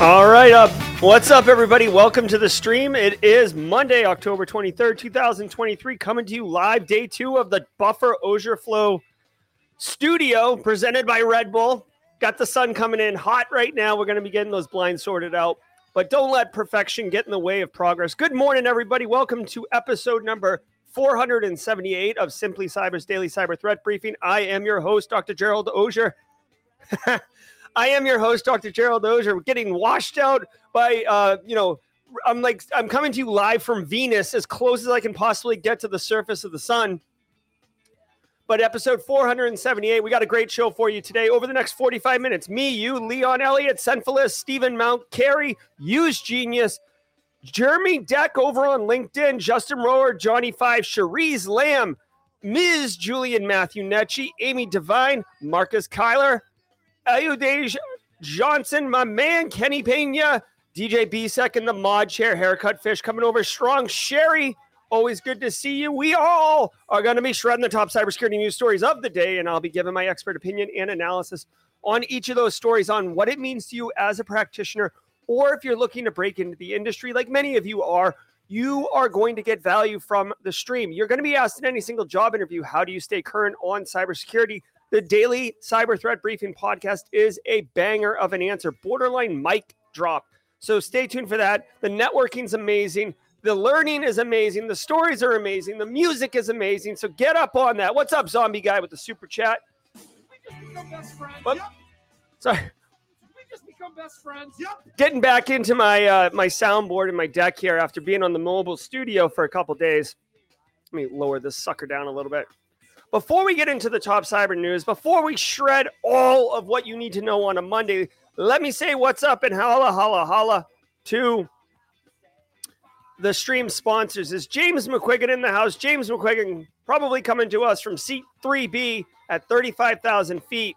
All right, up. What's up, everybody? Welcome to the stream. It is Monday, October 23rd, 2023, coming to you live, day two of the Buffer Osier Flow studio presented by Red Bull. Got the sun coming in hot right now. We're going to be getting those blinds sorted out, but don't let perfection get in the way of progress. Good morning, everybody. Welcome to episode number 478 of Simply Cyber's Daily Cyber Threat Briefing. I am your host, Dr. Gerald Auger. I am your host, Dr. Gerald Auger, getting washed out by, uh, you know, I'm like, I'm coming to you live from Venus as close as I can possibly get to the surface of the sun. But episode 478, we got a great show for you today. Over the next 45 minutes, me, you, Leon Elliott, Senfilus, Stephen Mount, Carey, Use Genius, Jeremy Deck over on LinkedIn, Justin Rower, Johnny Five, Cherise Lamb, Ms. Julian Matthew Netchi, Amy Devine, Marcus Kyler, Ayudeja Johnson, my man, Kenny Pena, DJ B-Sec in the mod chair, haircut fish coming over strong. Sherry, always good to see you. We all are going to be shredding the top cybersecurity news stories of the day, and I'll be giving my expert opinion and analysis on each of those stories on what it means to you as a practitioner, or if you're looking to break into the industry, like many of you are. You are going to get value from the stream. You're going to be asked in any single job interview, how do you stay current on cybersecurity? The daily cyber threat briefing podcast is a banger of an answer, borderline mic drop. So stay tuned for that. The networking's amazing. The learning is amazing. The stories are amazing. The music is amazing. So get up on that. What's up, zombie guy with the super chat? What? Sorry. best friends. Yep. Getting back into my uh, my soundboard and my deck here after being on the mobile studio for a couple days. Let me lower this sucker down a little bit. Before we get into the top cyber news, before we shred all of what you need to know on a Monday, let me say what's up and holla, holla, holla to the stream sponsors. Is James McQuiggan in the house? James McQuiggan probably coming to us from seat 3B at 35,000 feet.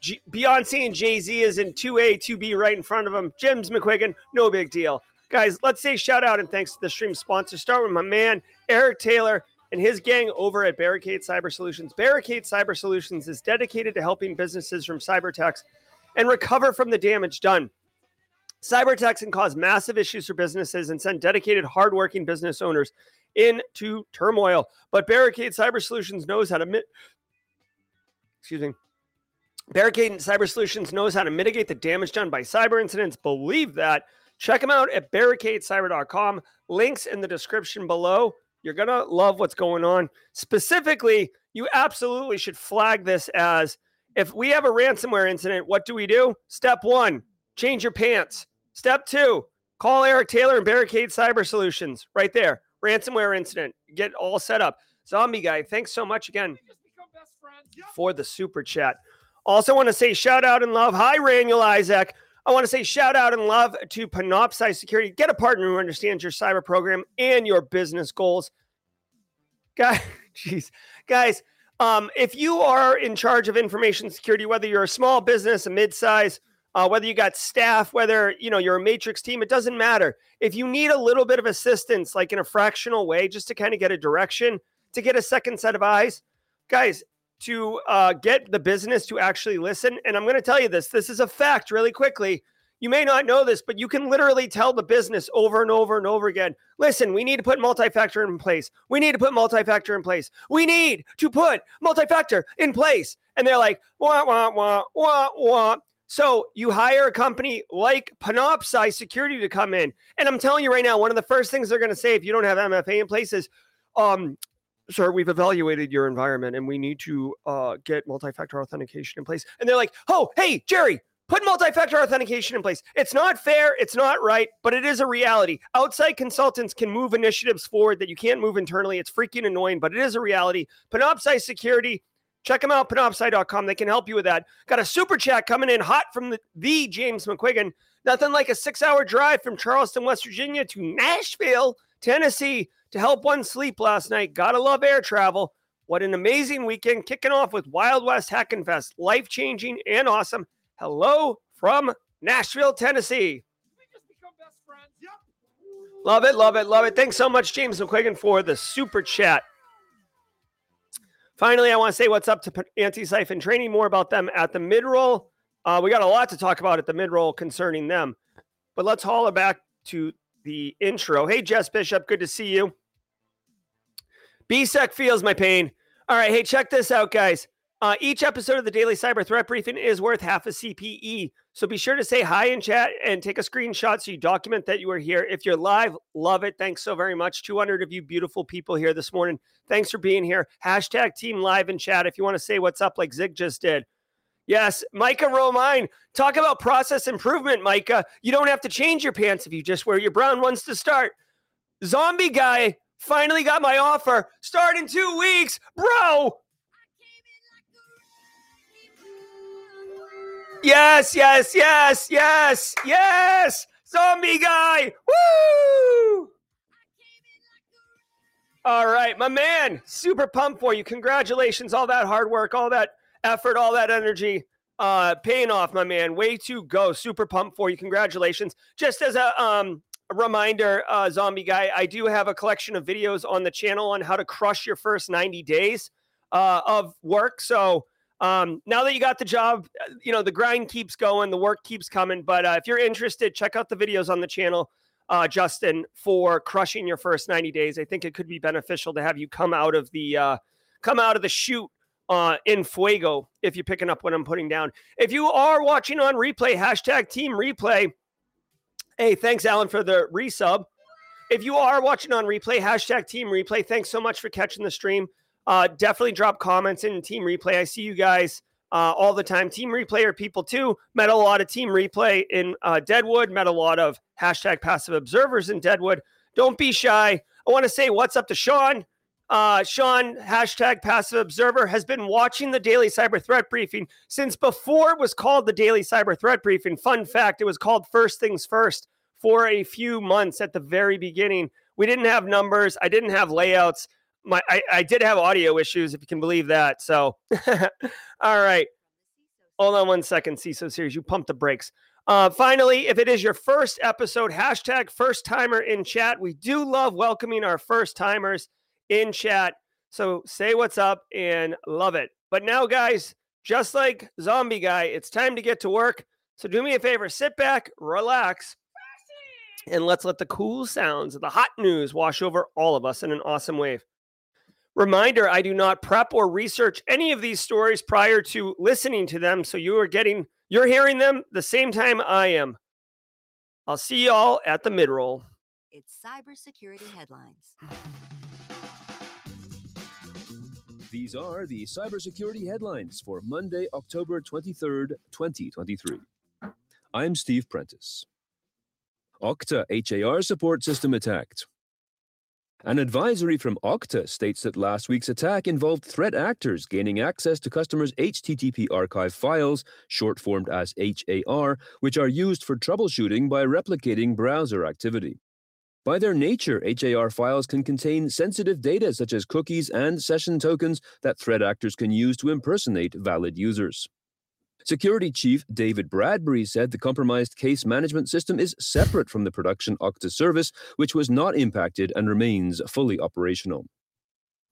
G- Beyonce and Jay Z is in 2A, 2B right in front of him. James McQuiggan, no big deal. Guys, let's say shout out and thanks to the stream sponsor. Start with my man, Eric Taylor and his gang over at Barricade Cyber Solutions. Barricade Cyber Solutions is dedicated to helping businesses from cyber attacks and recover from the damage done. Cyber attacks can cause massive issues for businesses and send dedicated, hardworking business owners into turmoil. But Barricade Cyber Solutions knows how to excuse me. Barricade Cyber Solutions knows how to mitigate the damage done by cyber incidents. Believe that. Check them out at barricadecyber.com. Links in the description below. You're going to love what's going on. Specifically, you absolutely should flag this as if we have a ransomware incident, what do we do? Step one, change your pants. Step two, call Eric Taylor and Barricade Cyber Solutions right there. Ransomware incident. Get all set up. Zombie guy, thanks so much again for the super chat. Also, want to say shout out and love. Hi, Raniel Isaac. I want to say shout out and love to Panoptcy Security. Get a partner who understands your cyber program and your business goals. Guys, jeez, guys, um, if you are in charge of information security, whether you're a small business, a mid-size, uh, whether you got staff, whether you know you're a matrix team, it doesn't matter. If you need a little bit of assistance, like in a fractional way, just to kind of get a direction, to get a second set of eyes, guys, to uh, get the business to actually listen. And I'm going to tell you this this is a fact really quickly. you may not know this, but you can literally tell the business over and over and over again listen, we need to put multi factor in place. We need to put multi factor in place. We need to put multi factor in place. And they're like, wah, wah, wah, wah, wah. So you hire a company like Panoptcy Security to come in. And I'm telling you right now, one of the first things they're going to say if you don't have MFA in place is, um, sir, we've evaluated your environment and we need to uh, get multi-factor authentication in place. And they're like, oh, hey, Jerry, put multi-factor authentication in place. It's not fair, it's not right, but it is a reality. Outside consultants can move initiatives forward that you can't move internally. It's freaking annoying, but it is a reality. Panoptcy Security, check them out, panoptcy.com. They can help you with that. Got a super chat coming in hot from the, the James McQuiggan. Nothing like a six-hour drive from Charleston, West Virginia to Nashville, Tennessee to help one sleep last night. Gotta love air travel. What an amazing weekend, kicking off with Wild West Hackin' Fest, life changing and awesome. Hello from Nashville, Tennessee. Yep. Love it, love it, love it. Thanks so much, James McQuiggan, for the super chat. Finally, I want to say what's up to Antisyphon Training, more about them at the mid roll. Uh, we got a lot to talk about at the mid roll concerning them, but let's haul it back to the intro. Hey, Jess Bishop, good to see you. BSEC feels my pain. All right, hey, check this out, guys. Uh, each episode of the Daily Cyber Threat Briefing is worth half a CPE. So be sure to say hi in chat and take a screenshot so you document that you are here. If you're live, love it. Thanks so very much. 200 of you beautiful people here this morning. Thanks for being here. Hashtag team live in chat if you want to say what's up like Zig just did. Yes, Micah Romine. Talk about process improvement, Micah. You don't have to change your pants if you just wear your brown ones to start. Zombie guy Finally got my offer. Start in two weeks, bro. Yes, yes, yes, yes, yes. Zombie guy. Woo! All right, my man. Super pumped for you. Congratulations. All that hard work, all that effort, all that energy uh paying off my man way to go super pumped for you congratulations just as a um a reminder, uh, zombie guy, I do have a collection of videos on the channel on how to crush your first 90 days uh, of work. So um, now that you got the job, you know, the grind keeps going, the work keeps coming. But uh, if you're interested, check out the videos on the channel, uh, Justin, for crushing your first 90 days. I think it could be beneficial to have you come out of the uh, come out of the chute uh, in Fuego if you're picking up what I'm putting down. If you are watching on replay, hashtag team replay Hey, thanks, Alan, for the resub. If you are watching on replay, hashtag team replay. Thanks so much for catching the stream. Uh, definitely drop comments in team replay. I see you guys uh, all the time. Team replay are people too. Met a lot of team replay in uh, Deadwood, met a lot of hashtag passive observers in Deadwood. Don't be shy. I want to say what's up to Sean. Uh, Sean, hashtag passive observer, has been watching the daily cyber threat briefing since before it was called the daily cyber threat briefing. Fun fact it was called First Things First for a few months at the very beginning. We didn't have numbers, I didn't have layouts. My, I, I did have audio issues, if you can believe that. So, all right. Hold on one second, CISO series. You pump the brakes. Uh, finally, if it is your first episode, hashtag first timer in chat. We do love welcoming our first timers in chat. So say what's up and love it. But now, guys, just like Zombie Guy, it's time to get to work. So do me a favor, sit back, relax, and let's let the cool sounds of the hot news wash over all of us in an awesome wave. Reminder I do not prep or research any of these stories prior to listening to them. So you are getting, you're hearing them the same time I am. I'll see y'all at the mid roll. It's cybersecurity headlines. These are the cybersecurity headlines for Monday, October 23rd, 2023. I'm Steve Prentice. Okta HAR support system attacked. An advisory from Okta states that last week's attack involved threat actors gaining access to customers' HTTP archive files, short formed as HAR, which are used for troubleshooting by replicating browser activity. By their nature, HAR files can contain sensitive data such as cookies and session tokens that threat actors can use to impersonate valid users. Security Chief David Bradbury said the compromised case management system is separate from the production Okta service, which was not impacted and remains fully operational.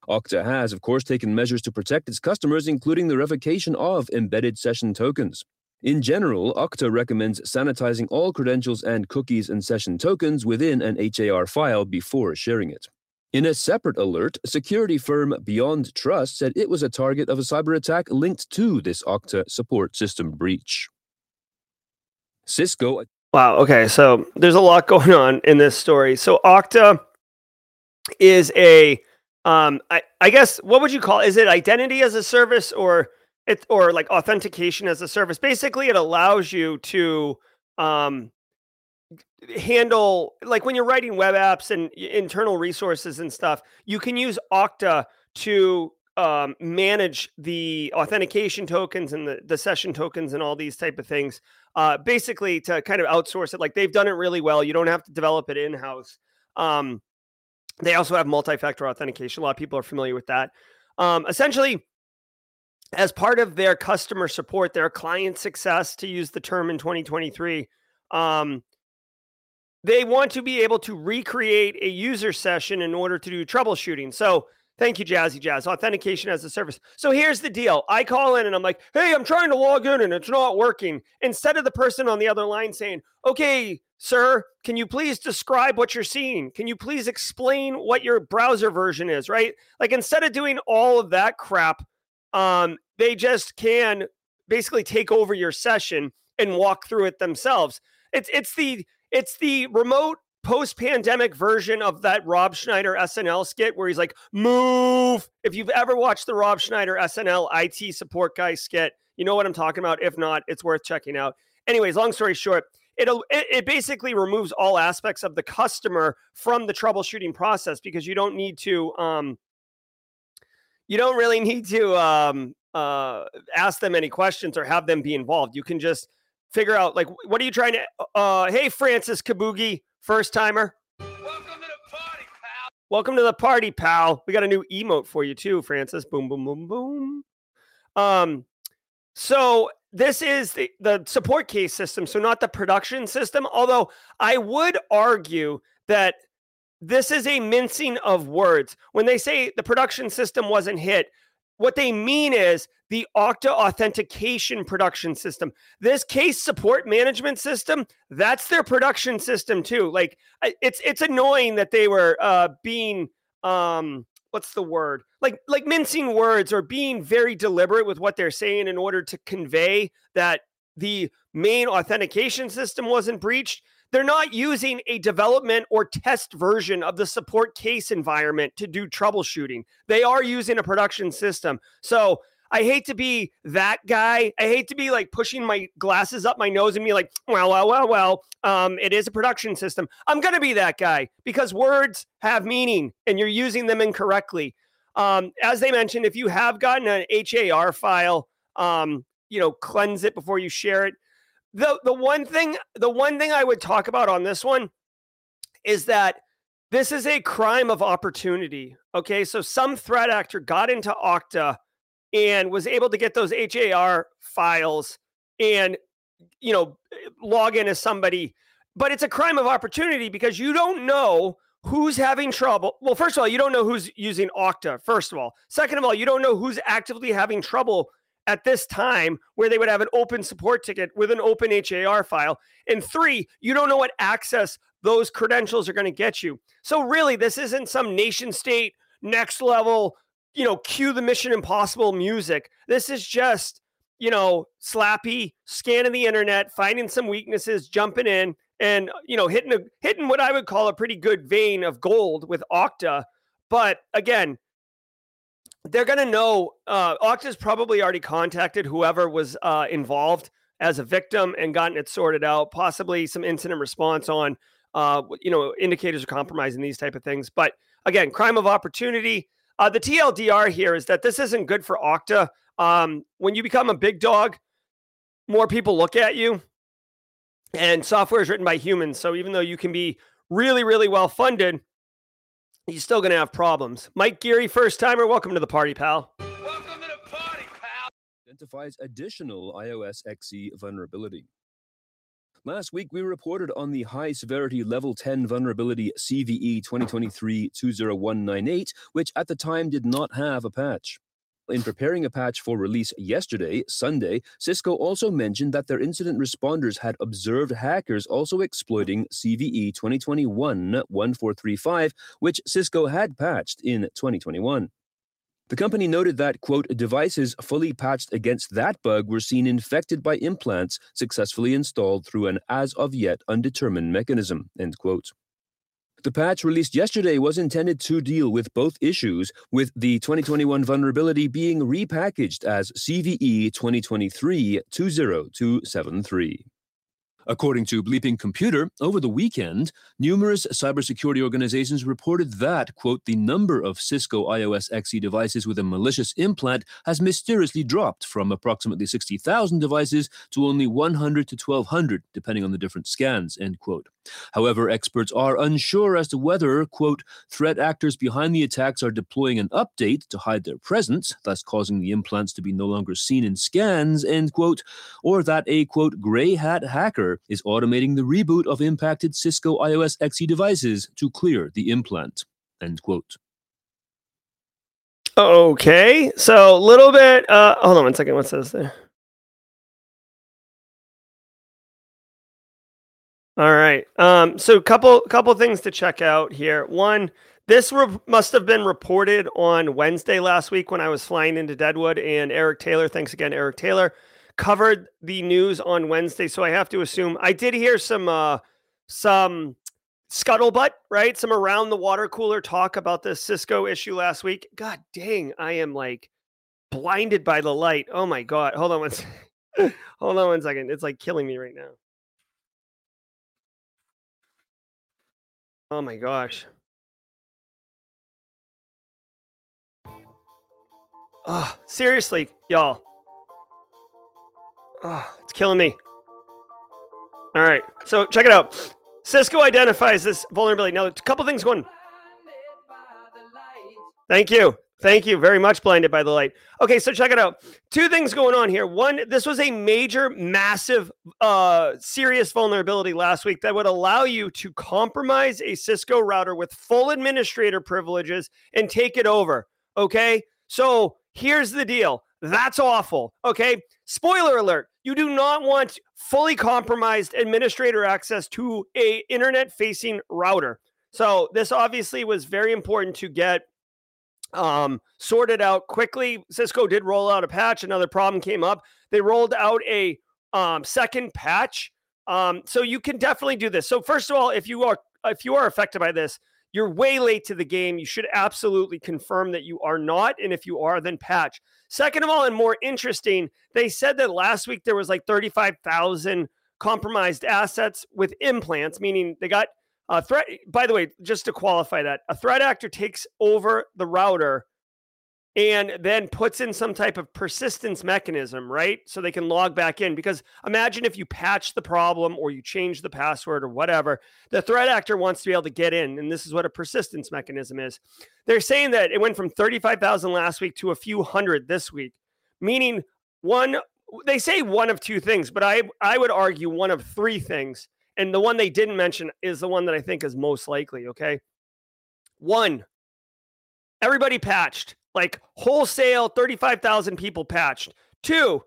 Okta has, of course, taken measures to protect its customers, including the revocation of embedded session tokens. In general, Okta recommends sanitizing all credentials and cookies and session tokens within an HAR file before sharing it. In a separate alert, security firm BeyondTrust said it was a target of a cyber attack linked to this Okta support system breach. Cisco. Wow. Okay. So there's a lot going on in this story. So Okta is a, um, I, I guess, what would you call? Is it identity as a service or? it or like authentication as a service. Basically, it allows you to um, handle like when you're writing web apps and internal resources and stuff. You can use Okta to um, manage the authentication tokens and the, the session tokens and all these type of things. Uh, basically, to kind of outsource it. Like they've done it really well. You don't have to develop it in house. Um, they also have multi-factor authentication. A lot of people are familiar with that. Um, essentially, as part of their customer support, their client success, to use the term in 2023, um, they want to be able to recreate a user session in order to do troubleshooting. So, thank you, Jazzy Jazz. Authentication as a service. So, here's the deal I call in and I'm like, hey, I'm trying to log in and it's not working. Instead of the person on the other line saying, okay, sir, can you please describe what you're seeing? Can you please explain what your browser version is, right? Like, instead of doing all of that crap, um, they just can basically take over your session and walk through it themselves. It's it's the it's the remote post-pandemic version of that Rob Schneider SNL skit where he's like, "Move." If you've ever watched the Rob Schneider SNL IT support guy skit, you know what I'm talking about. If not, it's worth checking out. Anyways, long story short, It'll, it basically removes all aspects of the customer from the troubleshooting process because you don't need to um, you don't really need to um, uh, ask them any questions or have them be involved. You can just figure out like what are you trying to uh, hey Francis Kabugi, first timer. Welcome to the party, pal. Welcome to the party, pal. We got a new emote for you too, Francis. Boom, boom, boom, boom. Um, so this is the, the support case system, so not the production system. Although I would argue that this is a mincing of words. When they say the production system wasn't hit, what they mean is the Okta authentication production system. This case support management system, that's their production system too. Like it's it's annoying that they were uh being um what's the word? Like like mincing words or being very deliberate with what they're saying in order to convey that the main authentication system wasn't breached they're not using a development or test version of the support case environment to do troubleshooting. They are using a production system. So I hate to be that guy. I hate to be like pushing my glasses up my nose and be like, well, well, well, well, um, it is a production system. I'm going to be that guy because words have meaning and you're using them incorrectly. Um, as they mentioned, if you have gotten an HAR file, um, you know, cleanse it before you share it the the one thing the one thing I would talk about on this one is that this is a crime of opportunity. Okay, so some threat actor got into Okta and was able to get those HAR files and you know log in as somebody, but it's a crime of opportunity because you don't know who's having trouble. Well, first of all, you don't know who's using Okta. First of all, second of all, you don't know who's actively having trouble at this time where they would have an open support ticket with an open HAR file. And three, you don't know what access those credentials are going to get you. So really, this isn't some nation state next level, you know, cue the Mission Impossible music. This is just, you know, slappy, scanning the internet, finding some weaknesses, jumping in, and you know, hitting a hitting what I would call a pretty good vein of gold with Okta. But again, they're to know. Uh, Okta's probably already contacted whoever was uh, involved as a victim and gotten it sorted out. Possibly some incident response on, uh, you know, indicators of compromise and these type of things. But again, crime of opportunity. Uh, the TLDR here is that this isn't good for Okta. Um, when you become a big dog, more people look at you. And software is written by humans. So even though you can be really, really well funded, he's still going to have problems. Mike Geary, first timer, welcome to the party, pal. Welcome to the party, pal. Identifies additional IOS XE vulnerability. Last week, we reported on the high severity level 10 vulnerability CVE 2023 20198, which at the time did not have a patch. In preparing a patch for release yesterday, Sunday, Cisco also mentioned that their incident responders had observed hackers also exploiting CVE 2021 1435, which Cisco had patched in 2021. The company noted that, quote, devices fully patched against that bug were seen infected by implants successfully installed through an as of yet undetermined mechanism, end quote. The patch released yesterday was intended to deal with both issues, with the 2021 vulnerability being repackaged as CVE 2023 20273. According to Bleeping Computer, over the weekend, numerous cybersecurity organizations reported that, quote, the number of Cisco IOS XE devices with a malicious implant has mysteriously dropped from approximately 60,000 devices to only 100 to 1,200, depending on the different scans, end quote. However, experts are unsure as to whether, quote, threat actors behind the attacks are deploying an update to hide their presence, thus causing the implants to be no longer seen in scans, end quote, or that a, quote, gray hat hacker is automating the reboot of impacted Cisco IOS XE devices to clear the implant, end quote. Okay, so a little bit. Uh, hold on one second. What says there? All right. Um, so couple couple things to check out here. One, this re- must have been reported on Wednesday last week when I was flying into Deadwood, and Eric Taylor. Thanks again, Eric Taylor, covered the news on Wednesday. So I have to assume I did hear some uh, some scuttlebutt, right? Some around the water cooler talk about this Cisco issue last week. God dang, I am like blinded by the light. Oh my god. Hold on one. Hold on one second. It's like killing me right now. Oh my gosh. Oh, seriously, y'all. Oh, it's killing me. All right, so check it out. Cisco identifies this vulnerability. Now, a couple things going. Thank you. Thank you very much, Blinded by the Light. Okay, so check it out. Two things going on here. One, this was a major, massive, uh, serious vulnerability last week that would allow you to compromise a Cisco router with full administrator privileges and take it over. Okay, so here's the deal. That's awful. Okay, spoiler alert. You do not want fully compromised administrator access to a internet-facing router. So this obviously was very important to get um, sorted out quickly. Cisco did roll out a patch. Another problem came up. They rolled out a um, second patch. Um, so you can definitely do this. So first of all, if you are if you are affected by this, you're way late to the game. You should absolutely confirm that you are not, and if you are, then patch. Second of all, and more interesting, they said that last week there was like 35,000 compromised assets with implants, meaning they got a threat. By the way, just to qualify that, a threat actor takes over the router and then puts in some type of persistence mechanism, right? So they can log back in. Because imagine if you patch the problem or you change the password or whatever, the threat actor wants to be able to get in. And this is what a persistence mechanism is. They're saying that it went from 35,000 last week to a few hundred this week, meaning one, they say one of two things, but I, I would argue one of three things. And the one they didn't mention is the one that I think is most likely. Okay. One, everybody patched like wholesale 35,000 people patched. Two,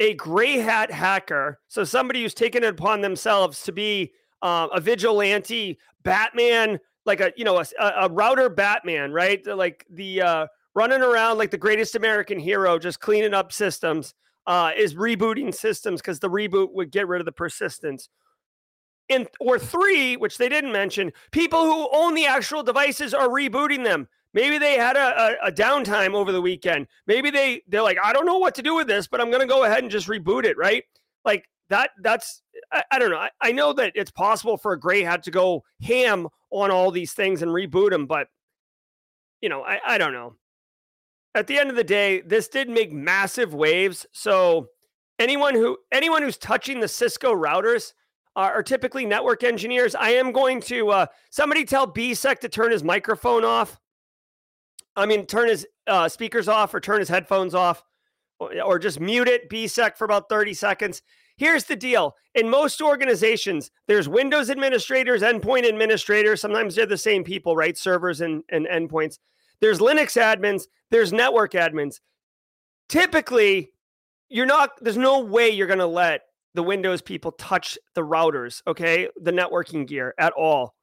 a gray hat hacker. So somebody who's taken it upon themselves to be uh, a vigilante Batman, like a, you know, a, a router Batman, right? Like the uh, running around like the greatest American hero, just cleaning up systems, uh, is rebooting systems because the reboot would get rid of the persistence. Or three, which they didn't mention, people who own the actual devices are rebooting them. Maybe they had a, a, a, downtime over the weekend. Maybe they they're like, I don't know what to do with this, but I'm gonna go ahead and just reboot it, right? Like that. That's I, I don't know. I, I, know that it's possible for a gray hat to go ham on all these things and reboot them, but you know, I, I don't know. At the end of the day, this did make massive waves. So anyone who anyone who's touching the Cisco routers are, are typically network engineers. I am going to uh, somebody tell BSEC to turn his microphone off. I mean, turn his uh, speakers off or turn his headphones off or, or just mute it, BSEC for about 30 seconds. Here's the deal. In most organizations, there's Windows administrators, endpoint administrators. Sometimes they're the same people, right? Servers and, and endpoints. There's Linux admins, there's network admins. typically you're not there's no way you're going to let the Windows people touch the routers, okay? The networking gear at all.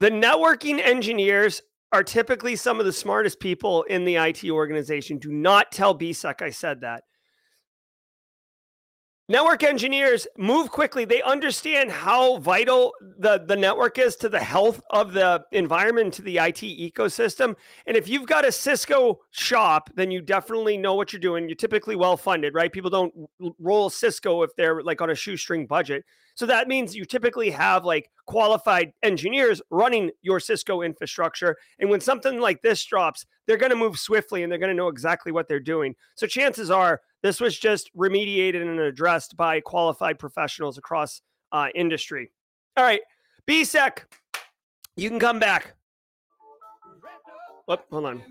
The networking engineers are typically some of the smartest people in the IT organization. Do not tell BSEC I said that. Network engineers move quickly. They understand how vital the, the network is to the health of the environment, to the IT ecosystem. And if you've got a Cisco shop, then you definitely know what you're doing. You're typically well funded, right? People don't roll Cisco if they're like on a shoestring budget. So that means you typically have like qualified engineers running your Cisco infrastructure. And when something like this drops, they're going to move swiftly and they're going to know exactly what they're doing. So chances are this was just remediated and addressed by qualified professionals across uh, industry. All right, BSEC, you can come back. Whoop, hold on.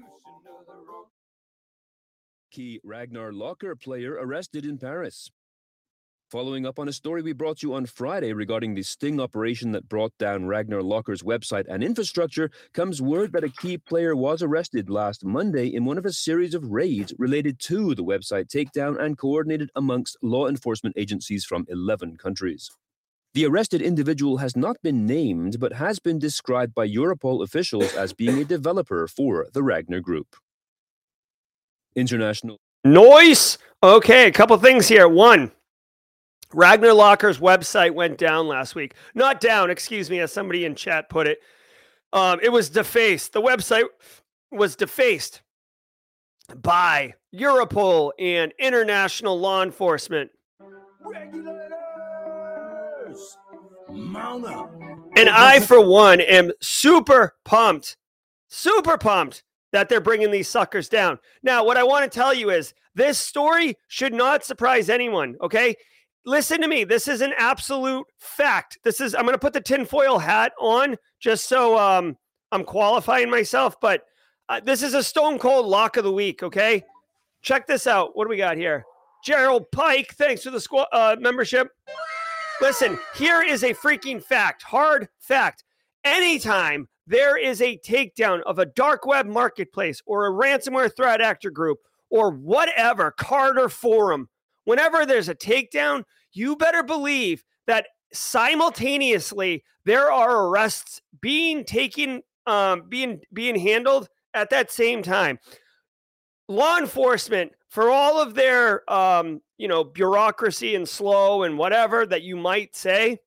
Key Ragnar Locker player arrested in Paris. Following up on a story we brought you on Friday regarding the sting operation that brought down Ragnar Locker's website and infrastructure, comes word that a key player was arrested last Monday in one of a series of raids related to the website takedown and coordinated amongst law enforcement agencies from 11 countries. The arrested individual has not been named, but has been described by Europol officials as being a developer for the Ragnar Group. International. Noise. Okay, a couple things here. One, Ragnar Locker's website went down last week. Not down, excuse me, as somebody in chat put it. Um, it was defaced. The website was defaced by Europol and international law enforcement. Regulators! Mount up. And I, for one, am super pumped, super pumped that they're bringing these suckers down. Now, what I want to tell you is this story should not surprise anyone, okay? Listen to me. This is an absolute fact. This is, I'm going to put the tinfoil hat on just so um, I'm qualifying myself, but uh, this is a stone cold lock of the week. Okay. Check this out. What do we got here? Gerald Pike, thanks for the squad uh, membership. Listen, here is a freaking fact, hard fact. Anytime there is a takedown of a dark web marketplace or a ransomware threat actor group or whatever, Carter Forum, whenever there's a takedown, you better believe that simultaneously there are arrests being taken, um, being being handled at that same time. Law enforcement, for all of their, um, you know, bureaucracy and slow and whatever that you might say,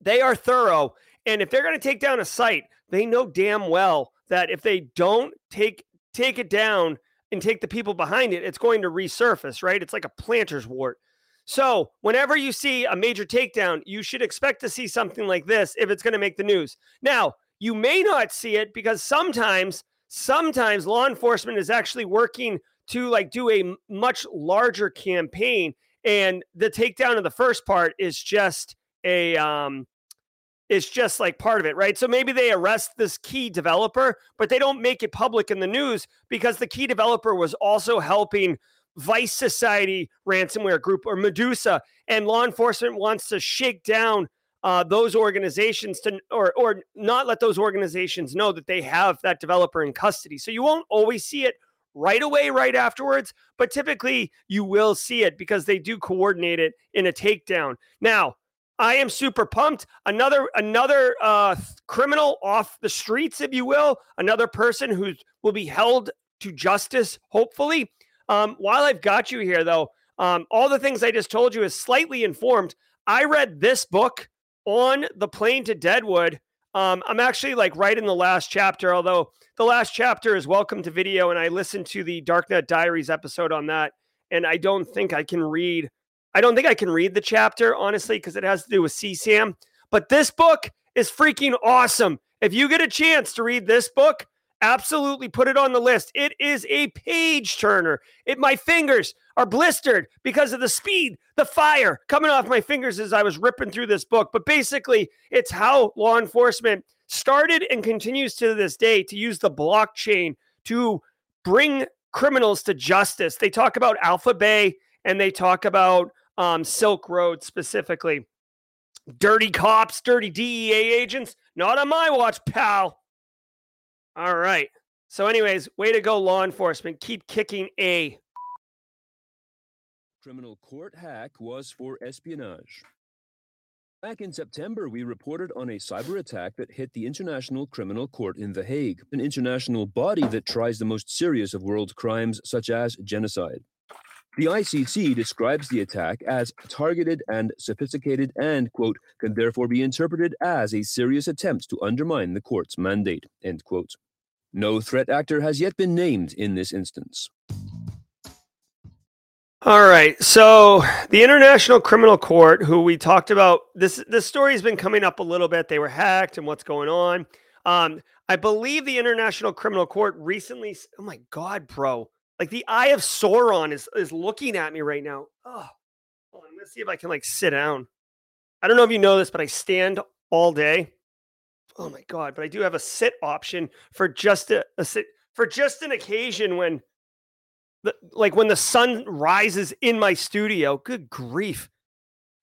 they are thorough. And if they're going to take down a site, they know damn well that if they don't take take it down and take the people behind it, it's going to resurface, right? It's like a planter's wart. So, whenever you see a major takedown, you should expect to see something like this if it's going to make the news. Now, you may not see it because sometimes sometimes law enforcement is actually working to like do a much larger campaign and the takedown of the first part is just a um is just like part of it, right? So maybe they arrest this key developer, but they don't make it public in the news because the key developer was also helping Vice Society ransomware group or Medusa, and law enforcement wants to shake down uh, those organizations to or or not let those organizations know that they have that developer in custody. So you won't always see it right away, right afterwards, but typically you will see it because they do coordinate it in a takedown. Now, I am super pumped. Another another uh, criminal off the streets, if you will, another person who will be held to justice, hopefully. Um, while I've got you here, though, um, all the things I just told you is slightly informed. I read this book on the plane to Deadwood. Um, I'm actually like right in the last chapter, although the last chapter is Welcome to Video, and I listened to the Darknet Diaries episode on that, and I don't think I can read I don't think I can read the chapter, honestly, because it has to do with CSAM. But this book is freaking awesome. If you get a chance to read this book, absolutely put it on the list. It is a page turner. It my fingers are blistered because of the speed, the fire coming off my fingers as I was ripping through this book. But basically, it's how law enforcement started and continues to this day to use the blockchain to bring criminals to justice. They talk about AlphaBay and they talk about um, Silk Road specifically. Dirty cops, dirty DEA agents, not on my watch, pal. All right. So, anyways, way to go, law enforcement. Keep kicking A. Criminal Court hack was for espionage. Back in September, we reported on a cyber attack that hit the International Criminal Court in The Hague, an international body that tries the most serious of world crimes, such as genocide. The ICC describes the attack as targeted and sophisticated and, quote, can therefore be interpreted as a serious attempt to undermine the court's mandate, end quote. No threat actor has yet been named in this instance. All right. So the International Criminal Court, who we talked about, this this story has been coming up a little bit. They were hacked and what's going on. Um, I believe the International Criminal Court recently. Oh my God, bro! Like the Eye of Sauron is is looking at me right now. Oh, on, let's see if I can like sit down. I don't know if you know this, but I stand all day. Oh my God! But I do have a sit option for just a, a sit for just an occasion when the, like when the sun rises in my studio. Good grief.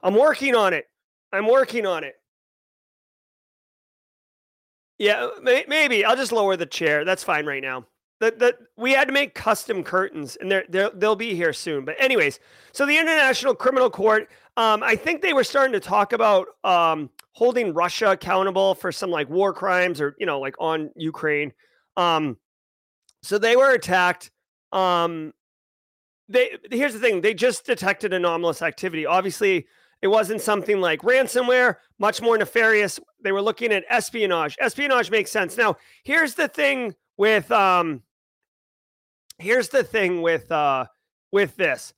I'm working on it. I'm working on it. Yeah, may, maybe I'll just lower the chair. That's fine right now. We had to make custom curtains, and they're, they're they'll be here soon. But anyways, so the International Criminal Court, um, I think they were starting to talk about um, holding Russia accountable for some like war crimes or you know like on Ukraine. Um, so they were attacked. Um, they here's the thing: they just detected anomalous activity. Obviously, it wasn't something like ransomware, much more nefarious. They were looking at espionage. Espionage makes sense. Now, here's the thing with um here's the thing with uh with this.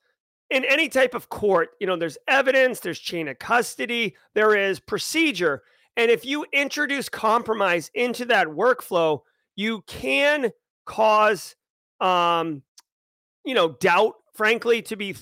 In any type of court, you know, there's evidence, there's chain of custody, there is procedure. And if you introduce compromise into that workflow, you can cause um you know doubt frankly to be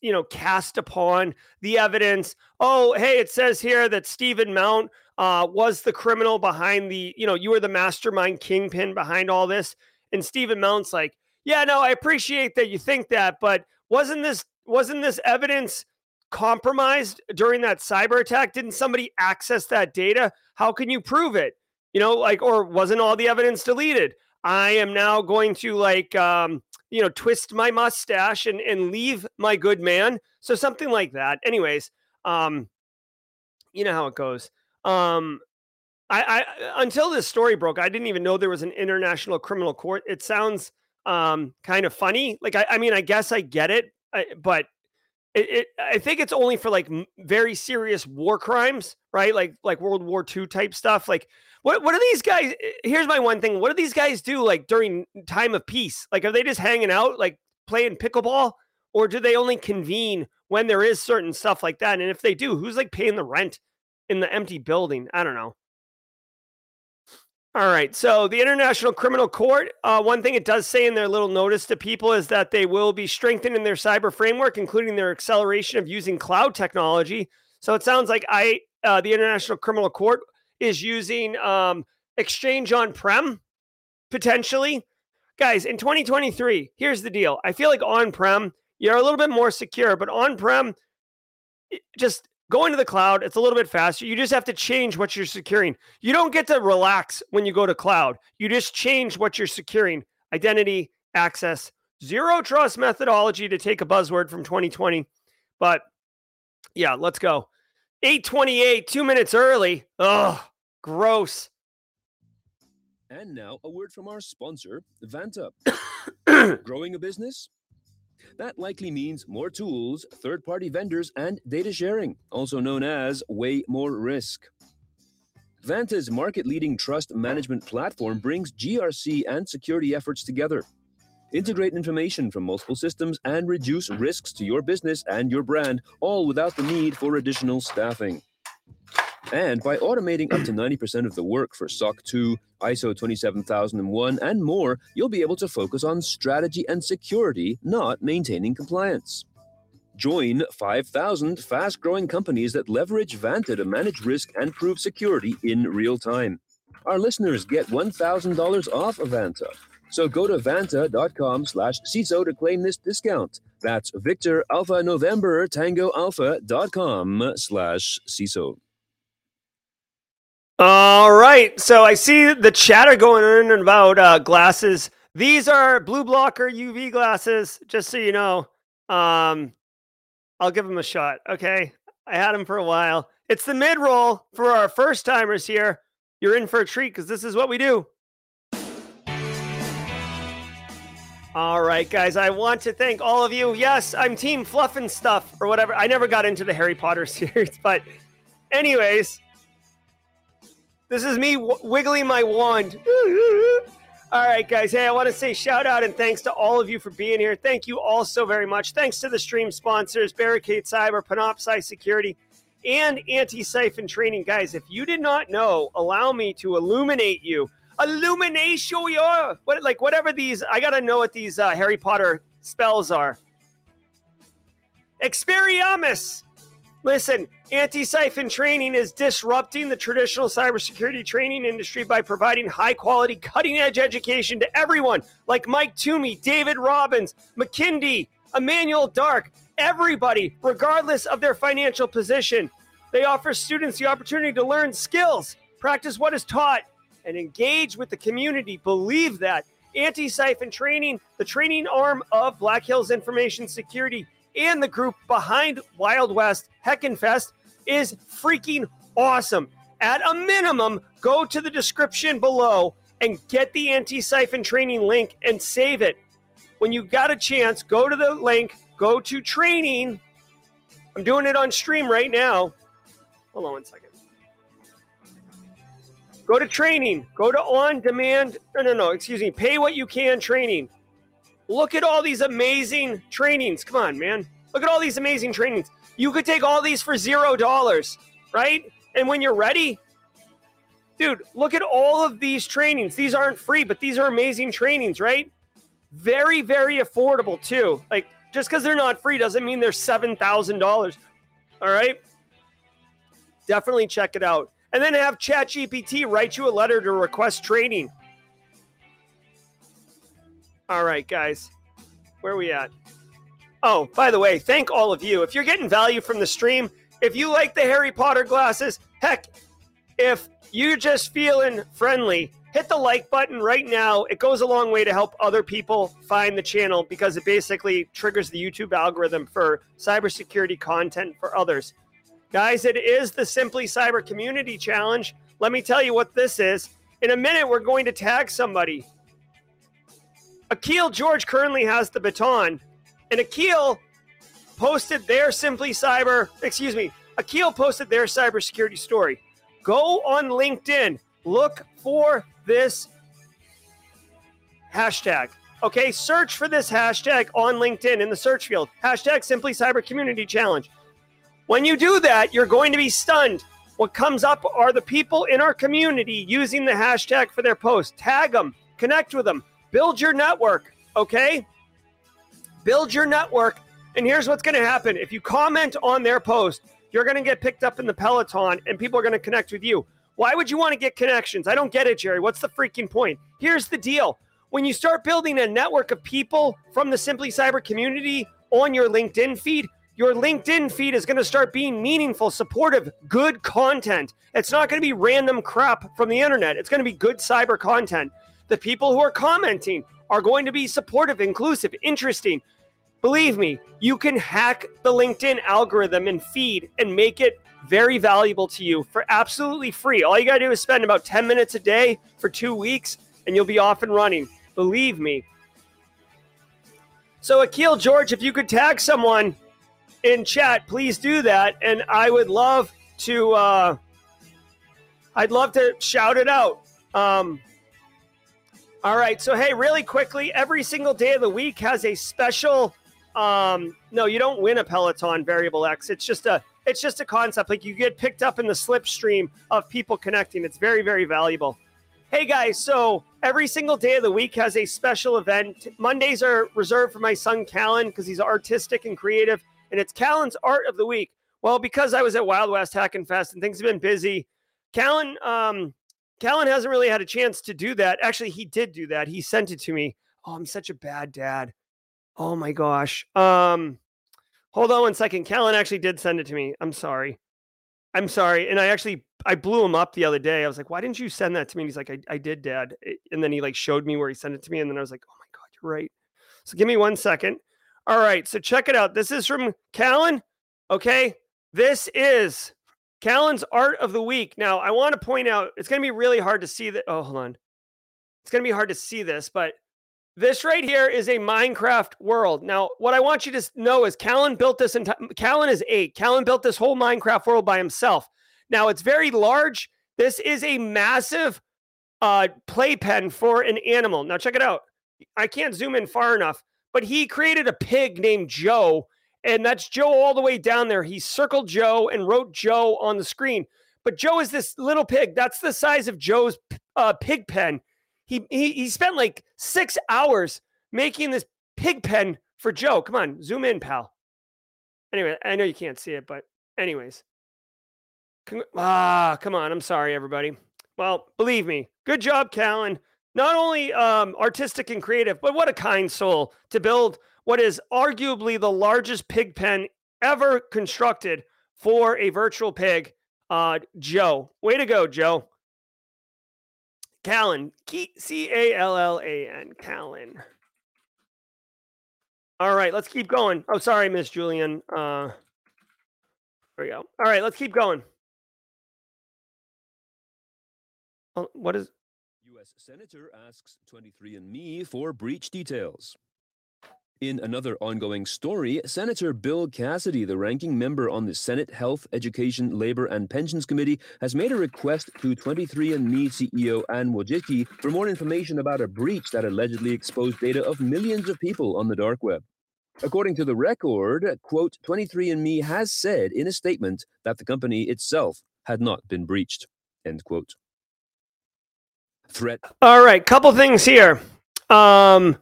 you know cast upon the evidence oh hey it says here that stephen mount uh, was the criminal behind the you know you were the mastermind kingpin behind all this and stephen mount's like yeah no i appreciate that you think that but wasn't this wasn't this evidence compromised during that cyber attack didn't somebody access that data how can you prove it you know like or wasn't all the evidence deleted i am now going to like um you know, twist my mustache and, and leave my good man. So something like that. Anyways, um, you know how it goes. Um, I, I until this story broke, I didn't even know there was an international criminal court. It sounds um kind of funny. Like I, I mean, I guess I get it, I, but it, it, I think it's only for like very serious war crimes, right? Like like World War II type stuff. Like what what do these guys? Eh, here's my one thing. What do these guys do like during time of peace? Like are they just hanging out, like playing pickleball, or do they only convene when there is certain stuff like that? And if they do, who's like paying the rent in the empty building? I don't know. All right. So the International Criminal Court, uh, one thing it does say in their little notice to people is that they will be strengthening their cyber framework, including their acceleration of using cloud technology. So it sounds like I, uh, the International Criminal Court, is using um, Exchange on prem potentially. Guys, in 2023, here's the deal. I feel like on prem, you're a little bit more secure, but on prem, just going to the cloud, it's a little bit faster. You just have to change what you're securing. You don't get to relax when you go to cloud. You just change what you're securing identity, access, zero trust methodology to take a buzzword from 2020. But yeah, let's go. 828, two minutes early. Ugh. Gross. And now a word from our sponsor, Vanta. Growing a business? That likely means more tools, third party vendors, and data sharing, also known as way more risk. Vanta's market leading trust management platform brings GRC and security efforts together. Integrate information from multiple systems and reduce risks to your business and your brand, all without the need for additional staffing. And by automating up to 90% of the work for SOC 2, ISO 27001, and more, you'll be able to focus on strategy and security, not maintaining compliance. Join 5,000 fast growing companies that leverage Vanta to manage risk and prove security in real time. Our listeners get $1,000 off of Vanta. So go to vanta.com slash CISO to claim this discount. That's Victor Alpha November Tango slash CISO. All right. So I see the chatter going on about uh, glasses. These are blue blocker UV glasses, just so you know. Um, I'll give them a shot. Okay. I had them for a while. It's the mid roll for our first timers here. You're in for a treat because this is what we do. All right, guys, I want to thank all of you. Yes, I'm Team Fluff and Stuff or whatever. I never got into the Harry Potter series, but, anyways, this is me w- wiggling my wand. all right, guys. Hey, I want to say shout out and thanks to all of you for being here. Thank you all so very much. Thanks to the stream sponsors Barricade Cyber, Panoptcy Security, and Antisyphon Training. Guys, if you did not know, allow me to illuminate you. Illumination. What, like, whatever these, I got to know what these uh, Harry Potter spells are. Experiamus. Listen, Antisyphon training is disrupting the traditional cybersecurity training industry by providing high quality, cutting edge education to everyone like Mike Toomey, David Robbins, McKindy, Emmanuel Dark, everybody, regardless of their financial position. They offer students the opportunity to learn skills, practice what is taught, and engage with the community. Believe that. Anti siphon training, the training arm of Black Hills Information Security, and the group behind Wild West Hackin' Fest is freaking awesome. At a minimum, go to the description below and get the Antisyphon training link and save it. When you got a chance, go to the link, go to training. I'm doing it on stream right now. Hold on one second. Go to training, go to on demand. No, no, no, excuse me. Pay what you can training. Look at all these amazing trainings. Come on, man. Look at all these amazing trainings. You could take all these for zero dollars, right? And when you're ready, dude, look at all of these trainings. These aren't free, but these are amazing trainings, right? Very, very affordable too. Like just because they're not free doesn't mean they're seven thousand dollars. All right. Definitely check it out. And then have ChatGPT write you a letter to request training. All right, guys. Where are we at? Oh, by the way, thank all of you. If you're getting value from the stream, if you like the Harry Potter glasses, heck, if you're just feeling friendly, hit the like button right now. It goes a long way to help other people find the channel because it basically triggers the YouTube algorithm for cybersecurity content for others. Guys, it is the Simply Cyber Community Challenge. Let me tell you what this is. In a minute, we're going to tag somebody. Akil George currently has the baton, and Akil posted their Simply Cyber, excuse me, Akil posted their cybersecurity story. Go on LinkedIn, look for this hashtag. Okay, search for this hashtag on LinkedIn in the search field. Hashtag Simply Cyber Community Challenge. When you do that, you're going to be stunned. What comes up are the people in our community using the hashtag for their post. Tag them, connect with them, build your network, okay? Build your network. And here's what's going to happen if you comment on their post, you're going to get picked up in the Peloton and people are going to connect with you. Why would you want to get connections? I don't get it, Jerry. What's the freaking point? Here's the deal when you start building a network of people from the Simply Cyber community on your LinkedIn feed, your LinkedIn feed is going to start being meaningful, supportive, good content. It's not going to be random crap from the internet. It's going to be good cyber content. The people who are commenting are going to be supportive, inclusive, interesting. Believe me, you can hack the LinkedIn algorithm and feed and make it very valuable to you for absolutely free. All you got to do is spend about 10 minutes a day for two weeks and you'll be off and running. Believe me. So, Akil George, if you could tag someone in chat, please do that. And I would love to, uh, I'd love to shout it out. Um, all right. So, hey, really quickly, every single day of the week has a special. Um, no, you don't win a Peloton Variable X. It's just a it's just a concept. Like you get picked up in the slipstream of people connecting. It's very, very valuable. Hey guys, so every single day of the week has a special event. Mondays are reserved for my son Callan because he's artistic and creative, and it's Callan's Art of the Week. Well, because I was at Wild West Hackin' Fest and things have been busy, Callan um, Callan hasn't really had a chance to do that. Actually, he did do that. He sent it to me. Oh, I'm such a bad dad. Oh my gosh. Um, hold on one second. Callan actually did send it to me. I'm sorry. I'm sorry. And I actually I blew him up the other day. I was like, why didn't you send that to me? And he's like, I, I did, Dad. And then he like showed me where he sent it to me. And then I was like, oh my God, you're right. So give me one second. All right. So check it out. This is from Callan. Okay. This is Callan's art of the week. Now, I want to point out it's going to be really hard to see that. Oh, hold on. It's going to be hard to see this, but this right here is a Minecraft world. Now, what I want you to know is Callan built this entire. Callan is eight. Callan built this whole Minecraft world by himself. Now, it's very large. This is a massive uh, playpen for an animal. Now, check it out. I can't zoom in far enough, but he created a pig named Joe, and that's Joe all the way down there. He circled Joe and wrote Joe on the screen. But Joe is this little pig. That's the size of Joe's uh, pig pen. He, he he spent like six hours making this pig pen for Joe. Come on, zoom in, pal. Anyway, I know you can't see it, but anyways. Ah, come on. I'm sorry, everybody. Well, believe me, good job, Callan. Not only um, artistic and creative, but what a kind soul to build what is arguably the largest pig pen ever constructed for a virtual pig. Uh, Joe, way to go, Joe. Callan, C A L L A N, Callan. All right, let's keep going. Oh, sorry, Miss Julian. Uh, there we go. All right, let's keep going. Oh, what is? U.S. Senator asks 23andMe for breach details. In another ongoing story, Senator Bill Cassidy, the ranking member on the Senate Health, Education, Labor, and Pensions Committee, has made a request to 23andMe CEO Anne Wojcicki for more information about a breach that allegedly exposed data of millions of people on the dark web. According to the record, quote, 23andMe has said in a statement that the company itself had not been breached, end quote. Threat All right, couple things here. Um,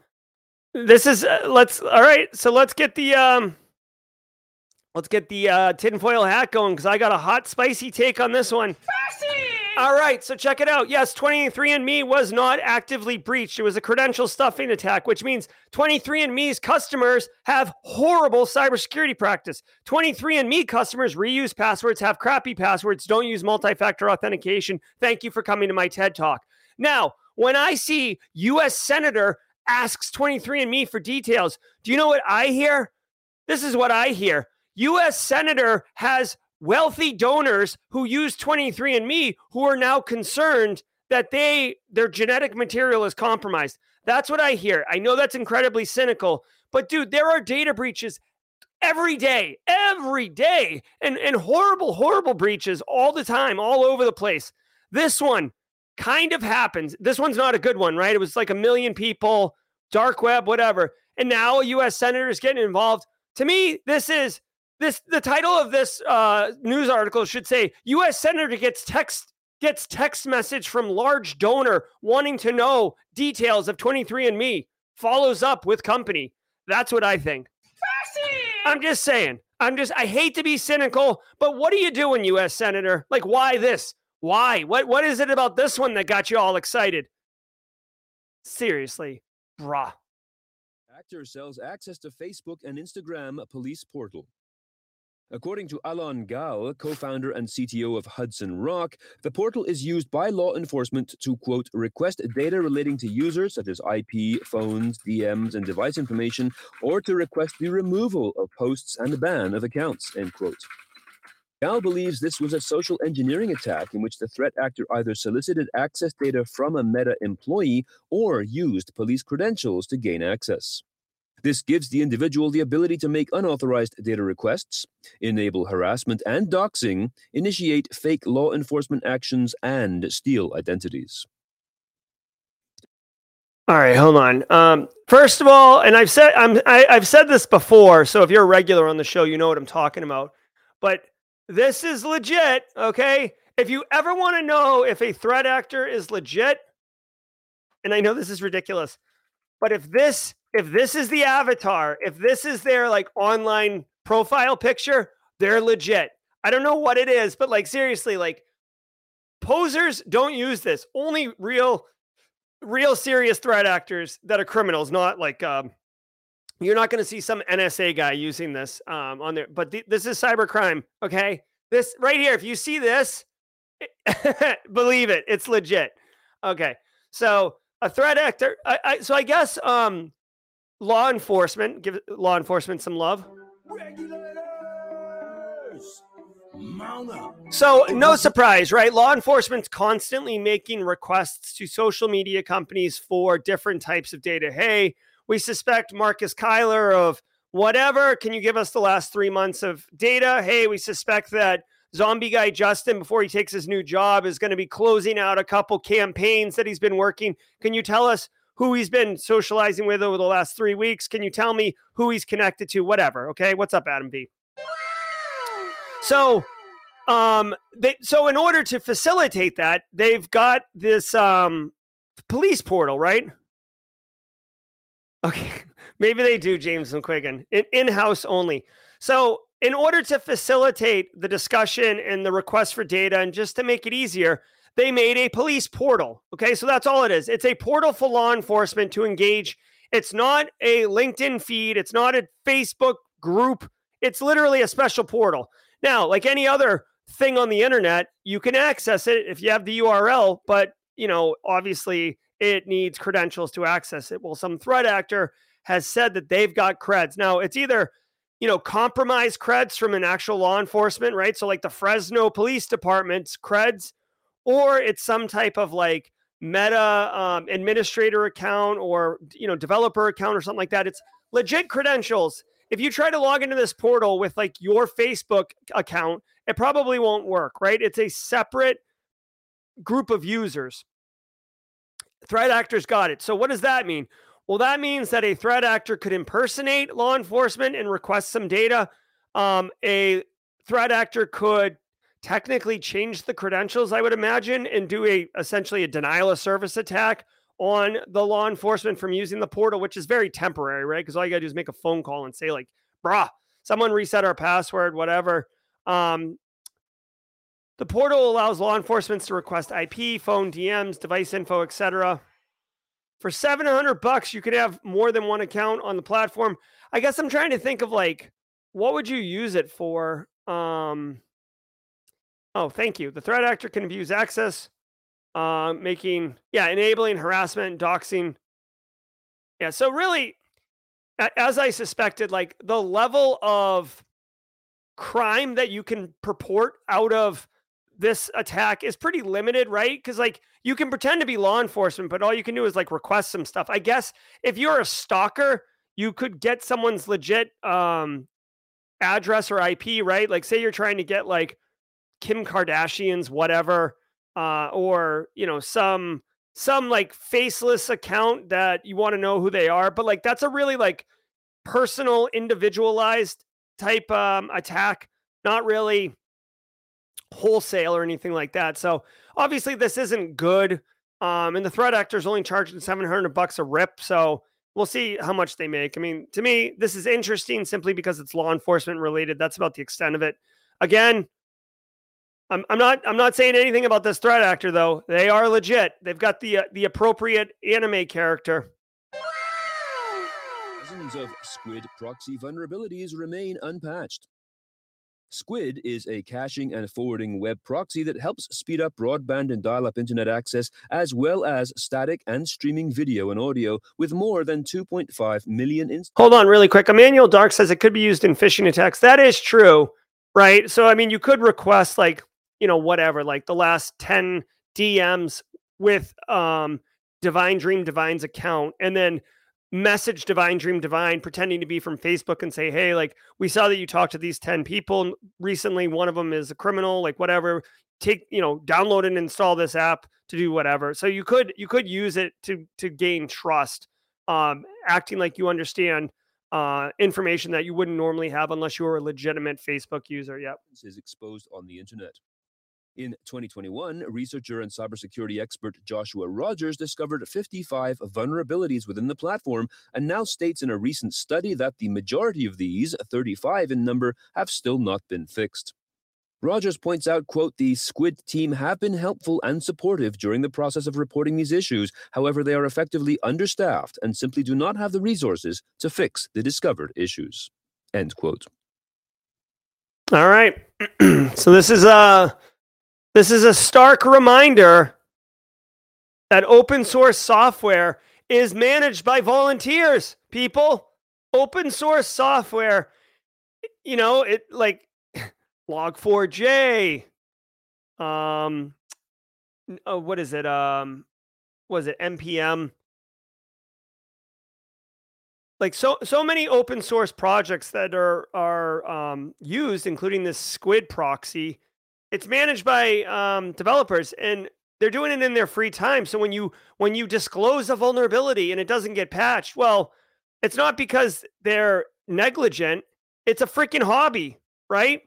this is uh, let's. All right, so let's get the um, let's get the uh, tinfoil hat going because I got a hot, spicy take on this one. All right, so check it out. Yes, 23andMe was not actively breached. It was a credential stuffing attack, which means 23andMe's customers have horrible cybersecurity practice. 23andMe customers reuse passwords, have crappy passwords, don't use multi factor authentication. Thank you for coming to my TED Talk. Now, when I see US Senator asks 23andMe for details, do you know what I hear? This is what I hear. US Senator has wealthy donors who use 23andMe who are now concerned that they their genetic material is compromised. That's what I hear. I know that's incredibly cynical, but dude, there are data breaches every day, every day, and, and horrible, horrible breaches all the time, all over the place. This one kind of happens. This one's not a good one, right? It was like a million people, dark web, whatever. And now a US senator is getting involved. To me, this is this the title of this uh, news article should say U.S. senator gets text gets text message from large donor wanting to know details of 23andMe. Follows up with company. That's what I think. I'm just saying. I'm just. I hate to be cynical, but what are you doing, U.S. senator? Like, why this? Why? What? What is it about this one that got you all excited? Seriously, brah. Actor sells access to Facebook and Instagram police portal. According to Alon Gal, co founder and CTO of Hudson Rock, the portal is used by law enforcement to, quote, request data relating to users such as IP, phones, DMs, and device information, or to request the removal of posts and ban of accounts, end quote. Gal believes this was a social engineering attack in which the threat actor either solicited access data from a Meta employee or used police credentials to gain access. This gives the individual the ability to make unauthorized data requests, enable harassment and doxing, initiate fake law enforcement actions, and steal identities. All right, hold on. Um, first of all, and I've said I'm I, I've said this before, so if you're a regular on the show, you know what I'm talking about. But this is legit, okay? If you ever want to know if a threat actor is legit, and I know this is ridiculous, but if this if this is the avatar, if this is their like online profile picture, they're legit. I don't know what it is, but like seriously, like posers don't use this. Only real real serious threat actors that are criminals, not like um, you're not going to see some NSA guy using this um, on there. But th- this is cybercrime. Okay, this right here. If you see this, believe it, it's legit. Okay, so a threat actor. I, I so I guess um, law enforcement give law enforcement some love. Up. So, no surprise, right? Law enforcement's constantly making requests to social media companies for different types of data. Hey, we suspect Marcus Kyler of whatever. Can you give us the last three months of data? Hey, we suspect that zombie guy Justin, before he takes his new job, is going to be closing out a couple campaigns that he's been working. Can you tell us who he's been socializing with over the last three weeks? Can you tell me who he's connected to? Whatever. Okay. What's up, Adam B? So, um, they, so in order to facilitate that, they've got this um, police portal, right? Okay, maybe they do, James McQuiggan, in in-house only. So, in order to facilitate the discussion and the request for data, and just to make it easier, they made a police portal. Okay, so that's all it is. It's a portal for law enforcement to engage. It's not a LinkedIn feed. It's not a Facebook group. It's literally a special portal. Now, like any other thing on the internet, you can access it if you have the URL, but you know, obviously it needs credentials to access it. Well, some threat actor has said that they've got creds. Now, it's either you know, compromised creds from an actual law enforcement, right? So like the Fresno Police Department's creds, or it's some type of like meta um, administrator account or you know developer account or something like that. It's legit credentials. If you try to log into this portal with like your Facebook account, it probably won't work, right? It's a separate group of users. Threat actors got it. So what does that mean? Well, that means that a threat actor could impersonate law enforcement and request some data. Um, a threat actor could technically change the credentials, I would imagine, and do a essentially a denial of service attack on the law enforcement from using the portal, which is very temporary, right? Because all you gotta do is make a phone call and say, like, brah, someone reset our password, whatever. Um, the portal allows law enforcement to request IP, phone DMs, device info, etc. For 700 bucks, you could have more than one account on the platform. I guess I'm trying to think of like what would you use it for? Um Oh, thank you. The threat actor can abuse access, uh, making yeah, enabling harassment, doxing. Yeah, so really as I suspected, like the level of crime that you can purport out of this attack is pretty limited, right? Because like you can pretend to be law enforcement, but all you can do is like request some stuff. I guess if you're a stalker, you could get someone's legit um address or IP, right? Like say you're trying to get like Kim Kardashian's whatever, uh, or you know, some some like faceless account that you want to know who they are, but like that's a really like personal, individualized type um attack, not really wholesale or anything like that. So obviously this isn't good. Um, and the threat actor is only charging 700 bucks a rip. So we'll see how much they make. I mean, to me, this is interesting simply because it's law enforcement related. That's about the extent of it. Again, I'm, I'm not I'm not saying anything about this threat actor though. They are legit. They've got the uh, the appropriate anime character. Dozens of Squid proxy vulnerabilities remain unpatched. Squid is a caching and forwarding web proxy that helps speed up broadband and dial up internet access, as well as static and streaming video and audio, with more than 2.5 million inst- Hold on, really quick. Emmanuel Dark says it could be used in phishing attacks. That is true, right? So, I mean, you could request like, you know, whatever, like the last 10 DMs with um Divine Dream Divine's account, and then message Divine Dream Divine pretending to be from Facebook and say, Hey, like we saw that you talked to these 10 people recently. One of them is a criminal, like whatever. Take, you know, download and install this app to do whatever. So you could you could use it to to gain trust, um, acting like you understand uh information that you wouldn't normally have unless you were a legitimate Facebook user. Yep. is exposed on the internet. In 2021, researcher and cybersecurity expert Joshua Rogers discovered 55 vulnerabilities within the platform and now states in a recent study that the majority of these, 35 in number, have still not been fixed. Rogers points out, quote, the Squid team have been helpful and supportive during the process of reporting these issues. However, they are effectively understaffed and simply do not have the resources to fix the discovered issues. End quote. All right. so this is uh this is a stark reminder that open source software is managed by volunteers, people. Open source software, you know, it like Log4j. Um, oh, what is it? Um, was it npm? Like so, so many open source projects that are are um, used, including this Squid proxy. It's managed by um, developers, and they're doing it in their free time. So when you when you disclose a vulnerability and it doesn't get patched, well, it's not because they're negligent. It's a freaking hobby, right?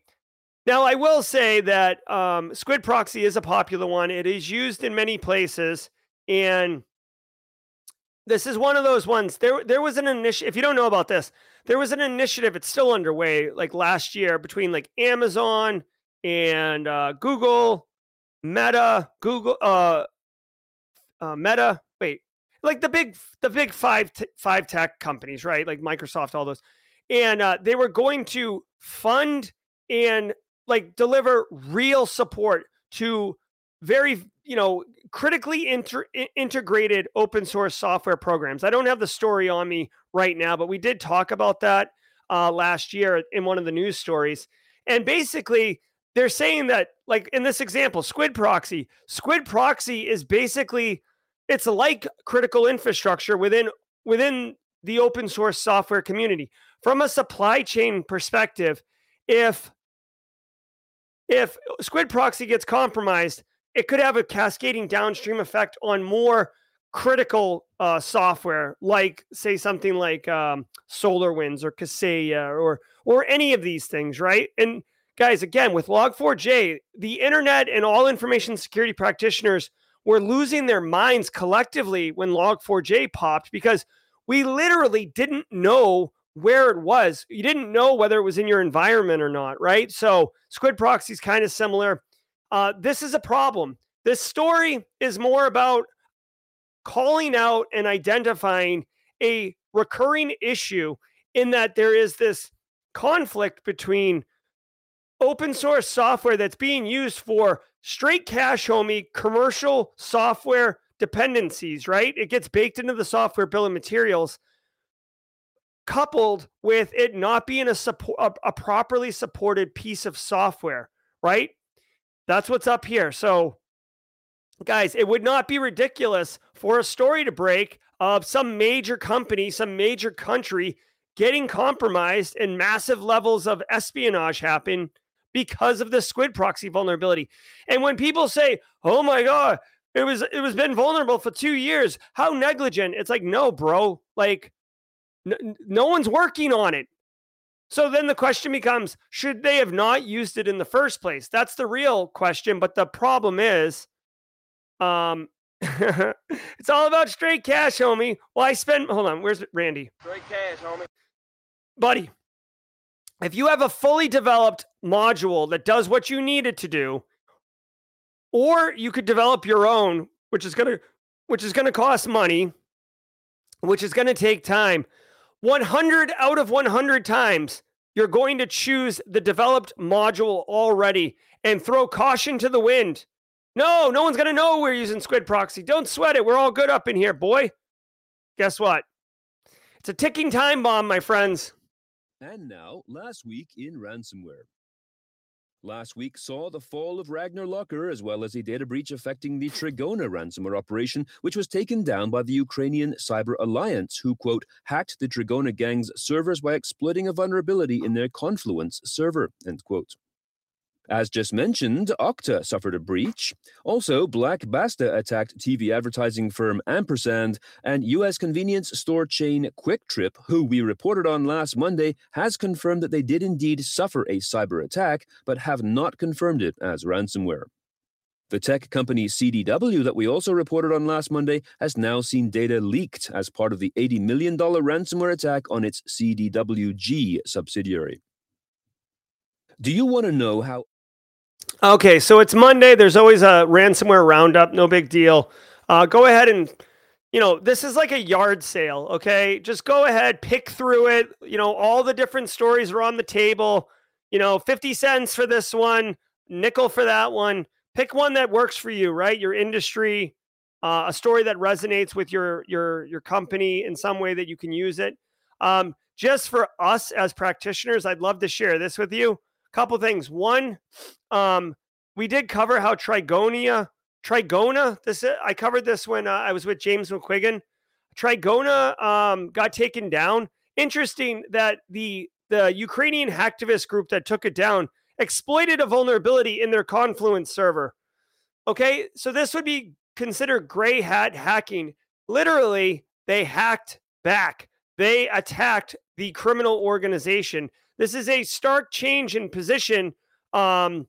Now, I will say that um, Squid Proxy is a popular one. It is used in many places, and this is one of those ones. There, there was an initiative. If you don't know about this, there was an initiative. It's still underway. Like last year, between like Amazon and uh, Google, Meta, Google, uh, uh, Meta. Wait, like the big, the big five, t- five tech companies, right? Like Microsoft, all those, and uh, they were going to fund and like deliver real support to very you know critically inter- integrated open source software programs i don't have the story on me right now but we did talk about that uh, last year in one of the news stories and basically they're saying that like in this example squid proxy squid proxy is basically it's like critical infrastructure within within the open source software community from a supply chain perspective if if Squid Proxy gets compromised, it could have a cascading downstream effect on more critical uh, software, like say something like um, SolarWinds or Kaseya or or any of these things, right? And guys, again, with Log4j, the internet and all information security practitioners were losing their minds collectively when Log4j popped because we literally didn't know where it was. You didn't know whether it was in your environment or not, right? So Squid Proxy is kind of similar. Uh, this is a problem. This story is more about calling out and identifying a recurring issue in that there is this conflict between open source software that's being used for straight cash homie commercial software dependencies, right? It gets baked into the software bill of materials coupled with it not being a support a, a properly supported piece of software, right? That's what's up here. So guys, it would not be ridiculous for a story to break of some major company, some major country getting compromised and massive levels of espionage happen because of the squid proxy vulnerability. And when people say, "Oh my god, it was it was been vulnerable for 2 years. How negligent?" It's like, "No, bro. Like no, no one's working on it. So then the question becomes should they have not used it in the first place? That's the real question. But the problem is, um, it's all about straight cash, homie. Well, I spent, hold on, where's Randy? Straight cash, homie. Buddy, if you have a fully developed module that does what you need it to do, or you could develop your own, which is gonna which is gonna cost money, which is gonna take time. 100 out of 100 times, you're going to choose the developed module already and throw caution to the wind. No, no one's going to know we're using Squid Proxy. Don't sweat it. We're all good up in here, boy. Guess what? It's a ticking time bomb, my friends. And now, last week in ransomware. Last week saw the fall of Ragnar Locker as well as a data breach affecting the Trigona ransomware operation, which was taken down by the Ukrainian Cyber Alliance, who, quote, hacked the Trigona gang's servers by exploiting a vulnerability in their Confluence server, end quote. As just mentioned, Okta suffered a breach. Also, Black Basta attacked TV advertising firm Ampersand, and U.S. convenience store chain QuikTrip, who we reported on last Monday, has confirmed that they did indeed suffer a cyber attack, but have not confirmed it as ransomware. The tech company CDW, that we also reported on last Monday, has now seen data leaked as part of the $80 million ransomware attack on its CDWG subsidiary. Do you want to know how Okay, so it's Monday. There's always a ransomware roundup. No big deal. Uh, go ahead and, you know, this is like a yard sale. Okay, just go ahead, pick through it. You know, all the different stories are on the table. You know, 50 cents for this one, nickel for that one. Pick one that works for you, right? Your industry, uh, a story that resonates with your your your company in some way that you can use it. Um, just for us as practitioners, I'd love to share this with you. Couple things. One, um, we did cover how Trigonia, Trigona. This I covered this when uh, I was with James McQuiggan. Trigona um, got taken down. Interesting that the the Ukrainian hacktivist group that took it down exploited a vulnerability in their Confluence server. Okay, so this would be considered gray hat hacking. Literally, they hacked back. They attacked the criminal organization. This is a stark change in position um,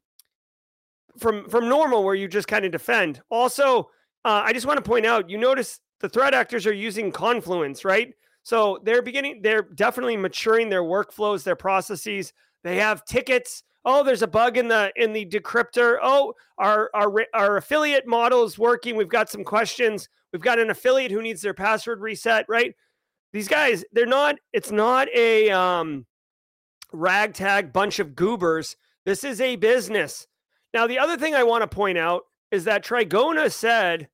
from from normal, where you just kind of defend. Also, uh, I just want to point out, you notice the threat actors are using Confluence, right? So they're beginning, they're definitely maturing their workflows, their processes. They have tickets. Oh, there's a bug in the in the decryptor. Oh, our our our affiliate model is working. We've got some questions. We've got an affiliate who needs their password reset, right? These guys, they're not, it's not a um ragtag bunch of goobers. This is a business. Now, the other thing I want to point out is that Trigona said,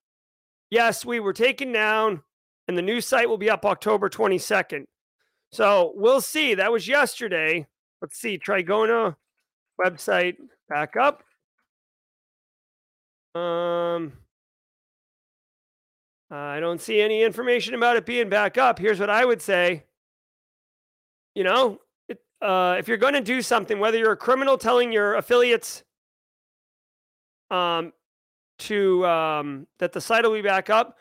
yes, we were taken down and the new site will be up October 22nd. So we'll see. That was yesterday. Let's see. Trigona website back up. Um, I don't see any information about it being back up. Here's what I would say. You know, uh, if you're going to do something, whether you're a criminal telling your affiliates um, to um, that the site will be back up,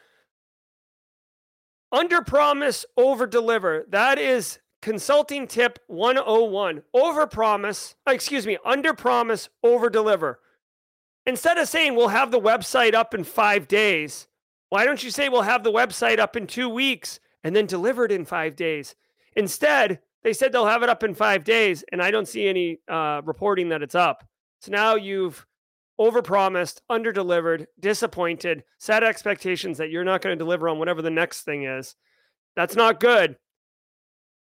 under promise, over deliver. That is consulting tip 101. Over promise, excuse me, under promise, over deliver. Instead of saying we'll have the website up in five days, why don't you say we'll have the website up in two weeks and then delivered in five days? Instead, they said they'll have it up in five days, and I don't see any uh, reporting that it's up. So now you've overpromised, underdelivered, disappointed, set expectations that you're not going to deliver on whatever the next thing is. That's not good.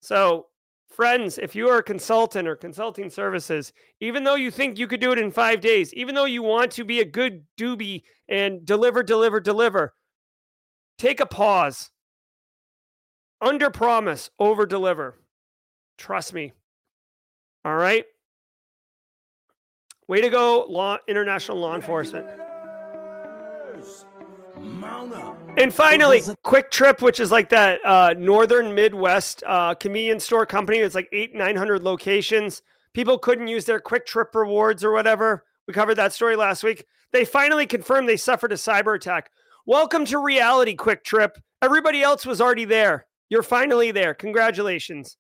So, friends, if you are a consultant or consulting services, even though you think you could do it in five days, even though you want to be a good doobie and deliver, deliver, deliver, take a pause. Under promise, over deliver. Trust me. All right. Way to go, law international law enforcement. And finally, QuikTrip, which is like that uh, northern Midwest uh, convenience store company. It's like eight, nine hundred locations. People couldn't use their QuikTrip rewards or whatever. We covered that story last week. They finally confirmed they suffered a cyber attack. Welcome to reality, QuikTrip. Everybody else was already there. You're finally there. Congratulations.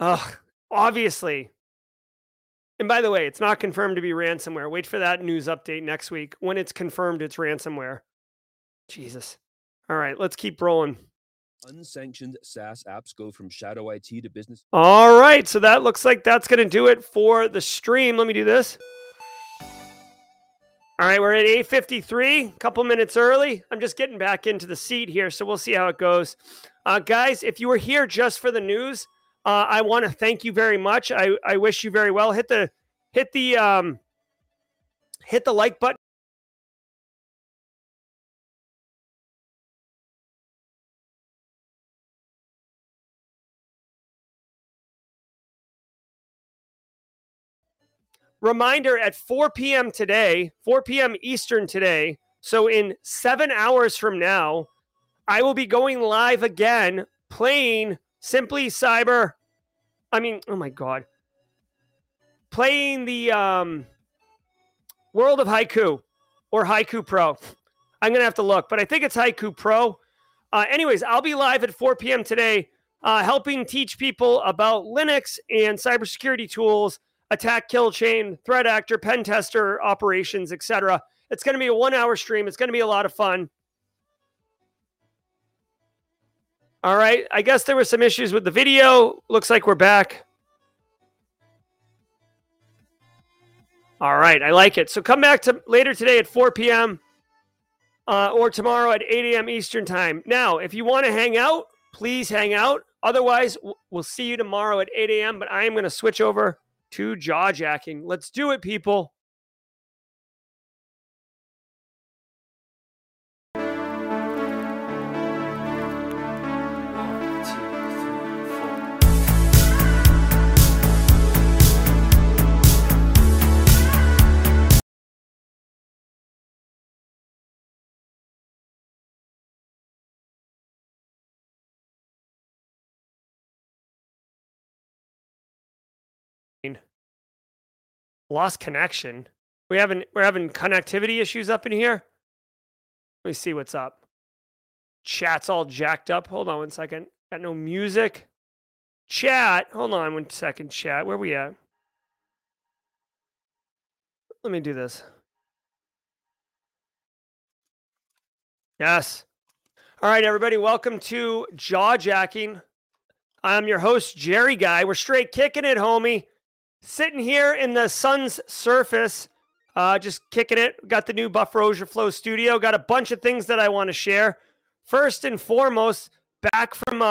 Ugh, obviously, and by the way, it's not confirmed to be ransomware. Wait for that news update next week. When it's confirmed, it's ransomware. Jesus. All right, let's keep rolling. Unsanctioned SaaS apps go from shadow IT to business. All right, so that looks like that's going to do it for the stream. Let me do this. All right, we're at 8:53, a couple minutes early. I'm just getting back into the seat here, so we'll see how it goes. Uh, guys, if you were here just for the news, uh, I want to thank you very much. I, I wish you very well. Hit the hit the um, hit the like button. Reminder at 4 p.m. today, 4 p.m. Eastern today. So in seven hours from now, I will be going live again playing Simply Cyber. I mean, oh my god. Playing the um World of Haiku or Haiku Pro. I'm gonna have to look, but I think it's Haiku Pro. Uh, anyways, I'll be live at 4 p.m. today, uh, helping teach people about Linux and cybersecurity tools, attack kill chain, threat actor, pen tester operations, etc. It's going to be a one-hour stream. It's going to be a lot of fun. All right. I guess there were some issues with the video. Looks like we're back. All right. I like it. So come back to later today at 4 p.m. Uh, or tomorrow at 8 a.m. Eastern time. Now, if you want to hang out, please hang out. Otherwise, we'll see you tomorrow at 8 a.m. But I am going to switch over to jaw jacking. Let's do it, people. Lost connection. We having we're having connectivity issues up in here. Let me see what's up. Chat's all jacked up. Hold on one second. Got no music. Chat. Hold on one second. Chat. Where we at? Let me do this. Yes. All right, everybody. Welcome to Jaw Jacking. I'm your host, Jerry Guy. We're straight kicking it, homie. Sitting here in the sun's surface, uh, just kicking it. Got the new Buff Rozier Flow studio. Got a bunch of things that I want to share. First and foremost, back from uh,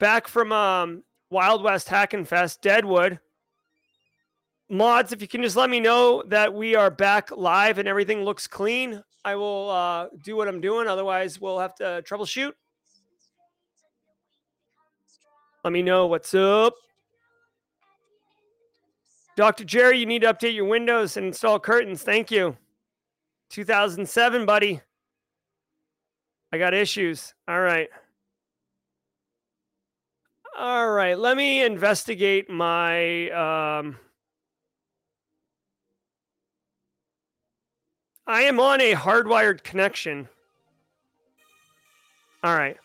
back from um, Wild West Hackin' Fest, Deadwood. Mods, if you can just let me know that we are back live and everything looks clean, I will uh, do what I'm doing. Otherwise, we'll have to troubleshoot. Let me know what's up. Dr. Jerry, you need to update your windows and install curtains. Thank you. 2007, buddy. I got issues. All right. All right. Let me investigate my. Um, I am on a hardwired connection. All right.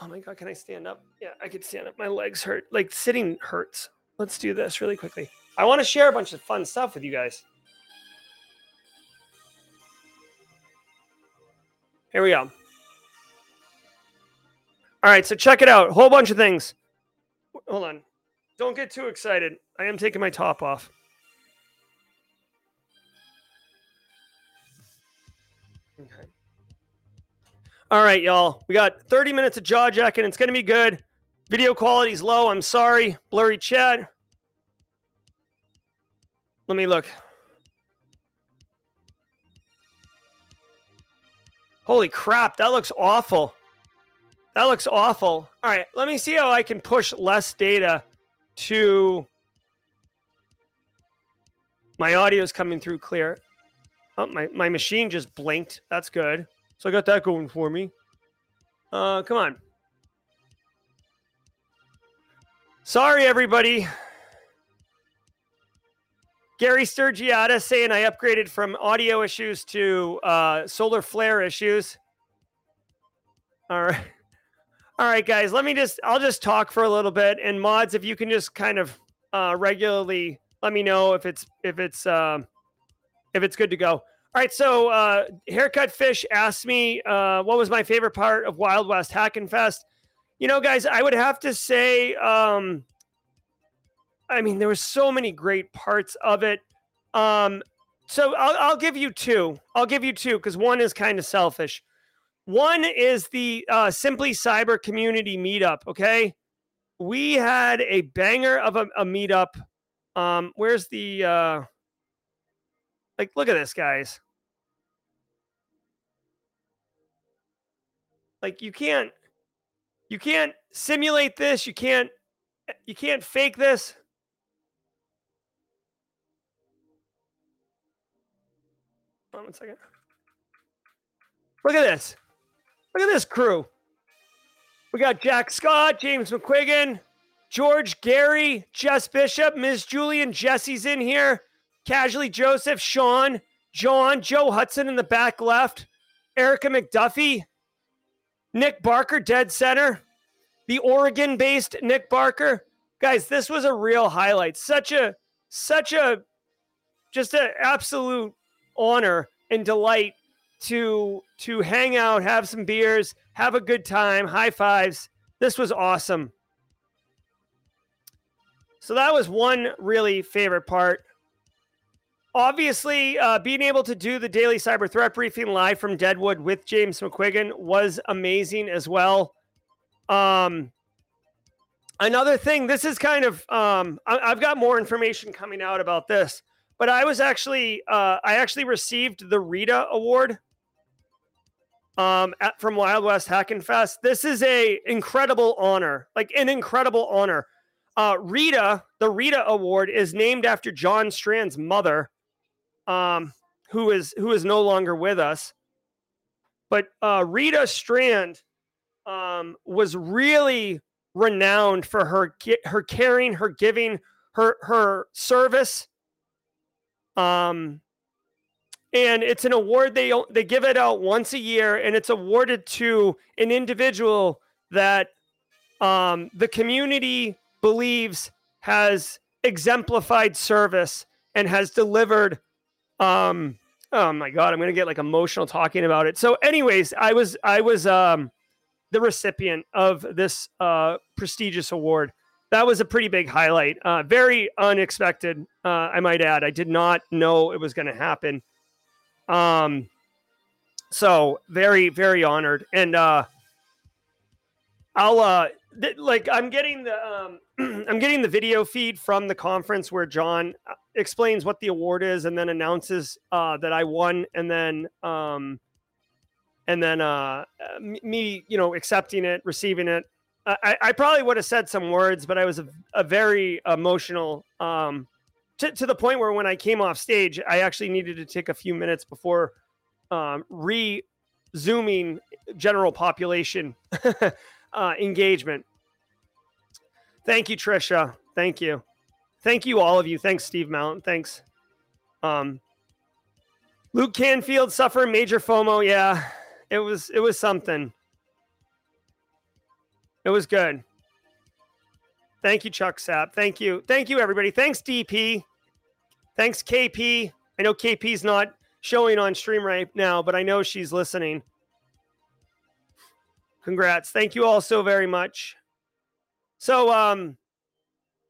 Oh my God, can I stand up? Yeah, I could stand up. My legs hurt. Like sitting hurts. Let's do this really quickly. I want to share a bunch of fun stuff with you guys. Here we go. All right, so check it out. Whole bunch of things. Hold on. Don't get too excited. I am taking my top off. All right, y'all. We got 30 minutes of jaw jacking. It's going to be good. Video quality's low. I'm sorry. Blurry chat. Let me look. Holy crap, that looks awful. That looks awful. All right, let me see how I can push less data to my audio is coming through clear. Oh, my, my machine just blinked. That's good. So I got that going for me. Uh, come on. Sorry, everybody. Gary Sturgiata saying I upgraded from audio issues to uh, solar flare issues. All right. All right, guys. Let me just, I'll just talk for a little bit. And mods, if you can just kind of uh, regularly let me know if it's, if it's, uh, if it's good to go. All right. So, uh, Haircut Fish asked me uh, what was my favorite part of Wild West Hackin' Fest. You know, guys, I would have to say, um, I mean, there were so many great parts of it. Um, so I'll, I'll give you two. I'll give you two because one is kind of selfish. One is the uh, Simply Cyber Community Meetup. Okay, we had a banger of a, a meetup. Um, where's the uh, like? Look at this, guys. Like you can't, you can't simulate this. You can't, you can't fake this. Hold on one second. Look at this. Look at this crew. We got Jack Scott, James McQuiggan, George Gary, Jess Bishop, Ms. Julian, Jesse's in here, Casually Joseph, Sean, John, Joe Hudson in the back left, Erica McDuffie, Nick Barker, dead center, the Oregon based Nick Barker. Guys, this was a real highlight. Such a, such a, just an absolute honor and delight to to hang out, have some beers, have a good time, high fives. This was awesome. So that was one really favorite part. Obviously, uh, being able to do the daily cyber threat briefing live from Deadwood with James McQuiggan was amazing as well. Um, another thing, this is kind of um, I, I've got more information coming out about this but I was actually uh, I actually received the Rita Award um, at, from Wild West Hackin' Fest. This is a incredible honor, like an incredible honor. Uh, Rita, the Rita Award, is named after John Strand's mother, um, who is who is no longer with us. But uh, Rita Strand um, was really, renowned for her her caring, her giving, her her service. Um, and it's an award they they give it out once a year, and it's awarded to an individual that um, the community believes has exemplified service and has delivered. Um, oh my god, I'm gonna get like emotional talking about it. So, anyways, I was I was um, the recipient of this uh, prestigious award. That was a pretty big highlight. Uh, very unexpected, uh, I might add. I did not know it was to happen. Um, so very, very honored, and uh, I'll uh, th- like I'm getting the um, I'm getting the video feed from the conference where John uh, explains what the award is, and then announces uh, that I won, and then um, and then uh, uh, me, you know, accepting it, receiving it. I- I, I probably would have said some words, but I was a, a very emotional um, to, to the point where when I came off stage, I actually needed to take a few minutes before um, re zooming general population uh, engagement. Thank you, Trisha. Thank you. Thank you, all of you. Thanks, Steve Mount. Thanks. Um, Luke Canfield suffered major FOMO. Yeah, it was it was something. It was good. Thank you, Chuck Sapp. Thank you. Thank you, everybody. Thanks, DP. Thanks, KP. I know KP's not showing on stream right now, but I know she's listening. Congrats. Thank you all so very much. So, um,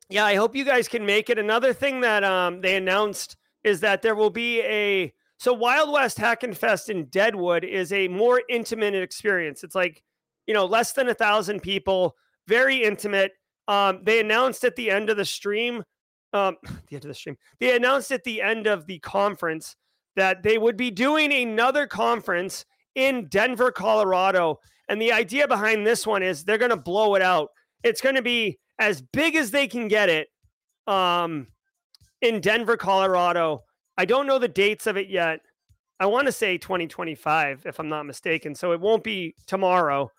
yeah, I hope you guys can make it. Another thing that um, they announced is that there will be a so Wild West Hackin' Fest in Deadwood is a more intimate experience. It's like you know less than a thousand people, very intimate. Um, they announced at the end of the stream, um, the end of the stream, they announced at the end of the conference that they would be doing another conference in Denver, Colorado. And the idea behind this one is they're going to blow it out. It's going to be as big as they can get it um, in Denver, Colorado. I don't know the dates of it yet. I want to say 2025, if I'm not mistaken. So it won't be tomorrow.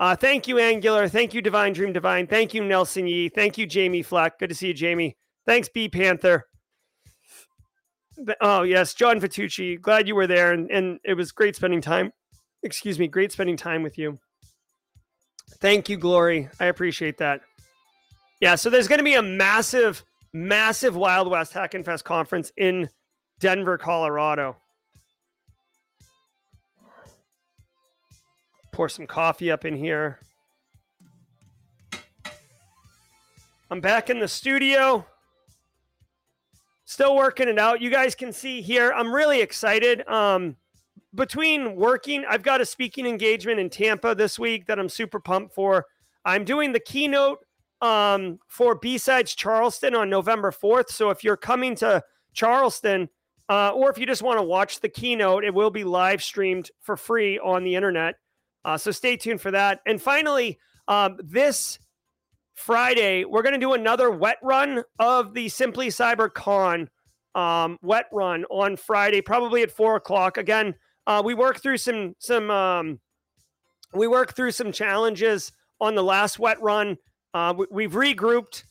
Uh, thank you, Angular. Thank you, Divine Dream Divine. Thank you, Nelson Yee. Thank you, Jamie Fleck. Good to see you, Jamie. Thanks, B Panther. Oh, yes, John Vitucci. Glad you were there. And, and it was great spending time. Excuse me, great spending time with you. Thank you, Glory. I appreciate that. Yeah, so there's going to be a massive, massive Wild West Hackin' Fest conference in Denver, Colorado. Pour some coffee up in here. I'm back in the studio. Still working it out. You guys can see here. I'm really excited. Um, between working, I've got a speaking engagement in Tampa this week that I'm super pumped for. I'm doing the keynote um, for B-Sides Charleston on November 4th. So if you're coming to Charleston, uh, or if you just want to watch the keynote, it will be live streamed for free on the internet. Uh, so stay tuned for that. And finally, um, this Friday, we're going to do another wet run of the Simply Cyber Con um, wet run on Friday, probably at four o'clock. Again, uh, we work through some some um, we work through some challenges on the last wet run. Uh, we, we've regrouped.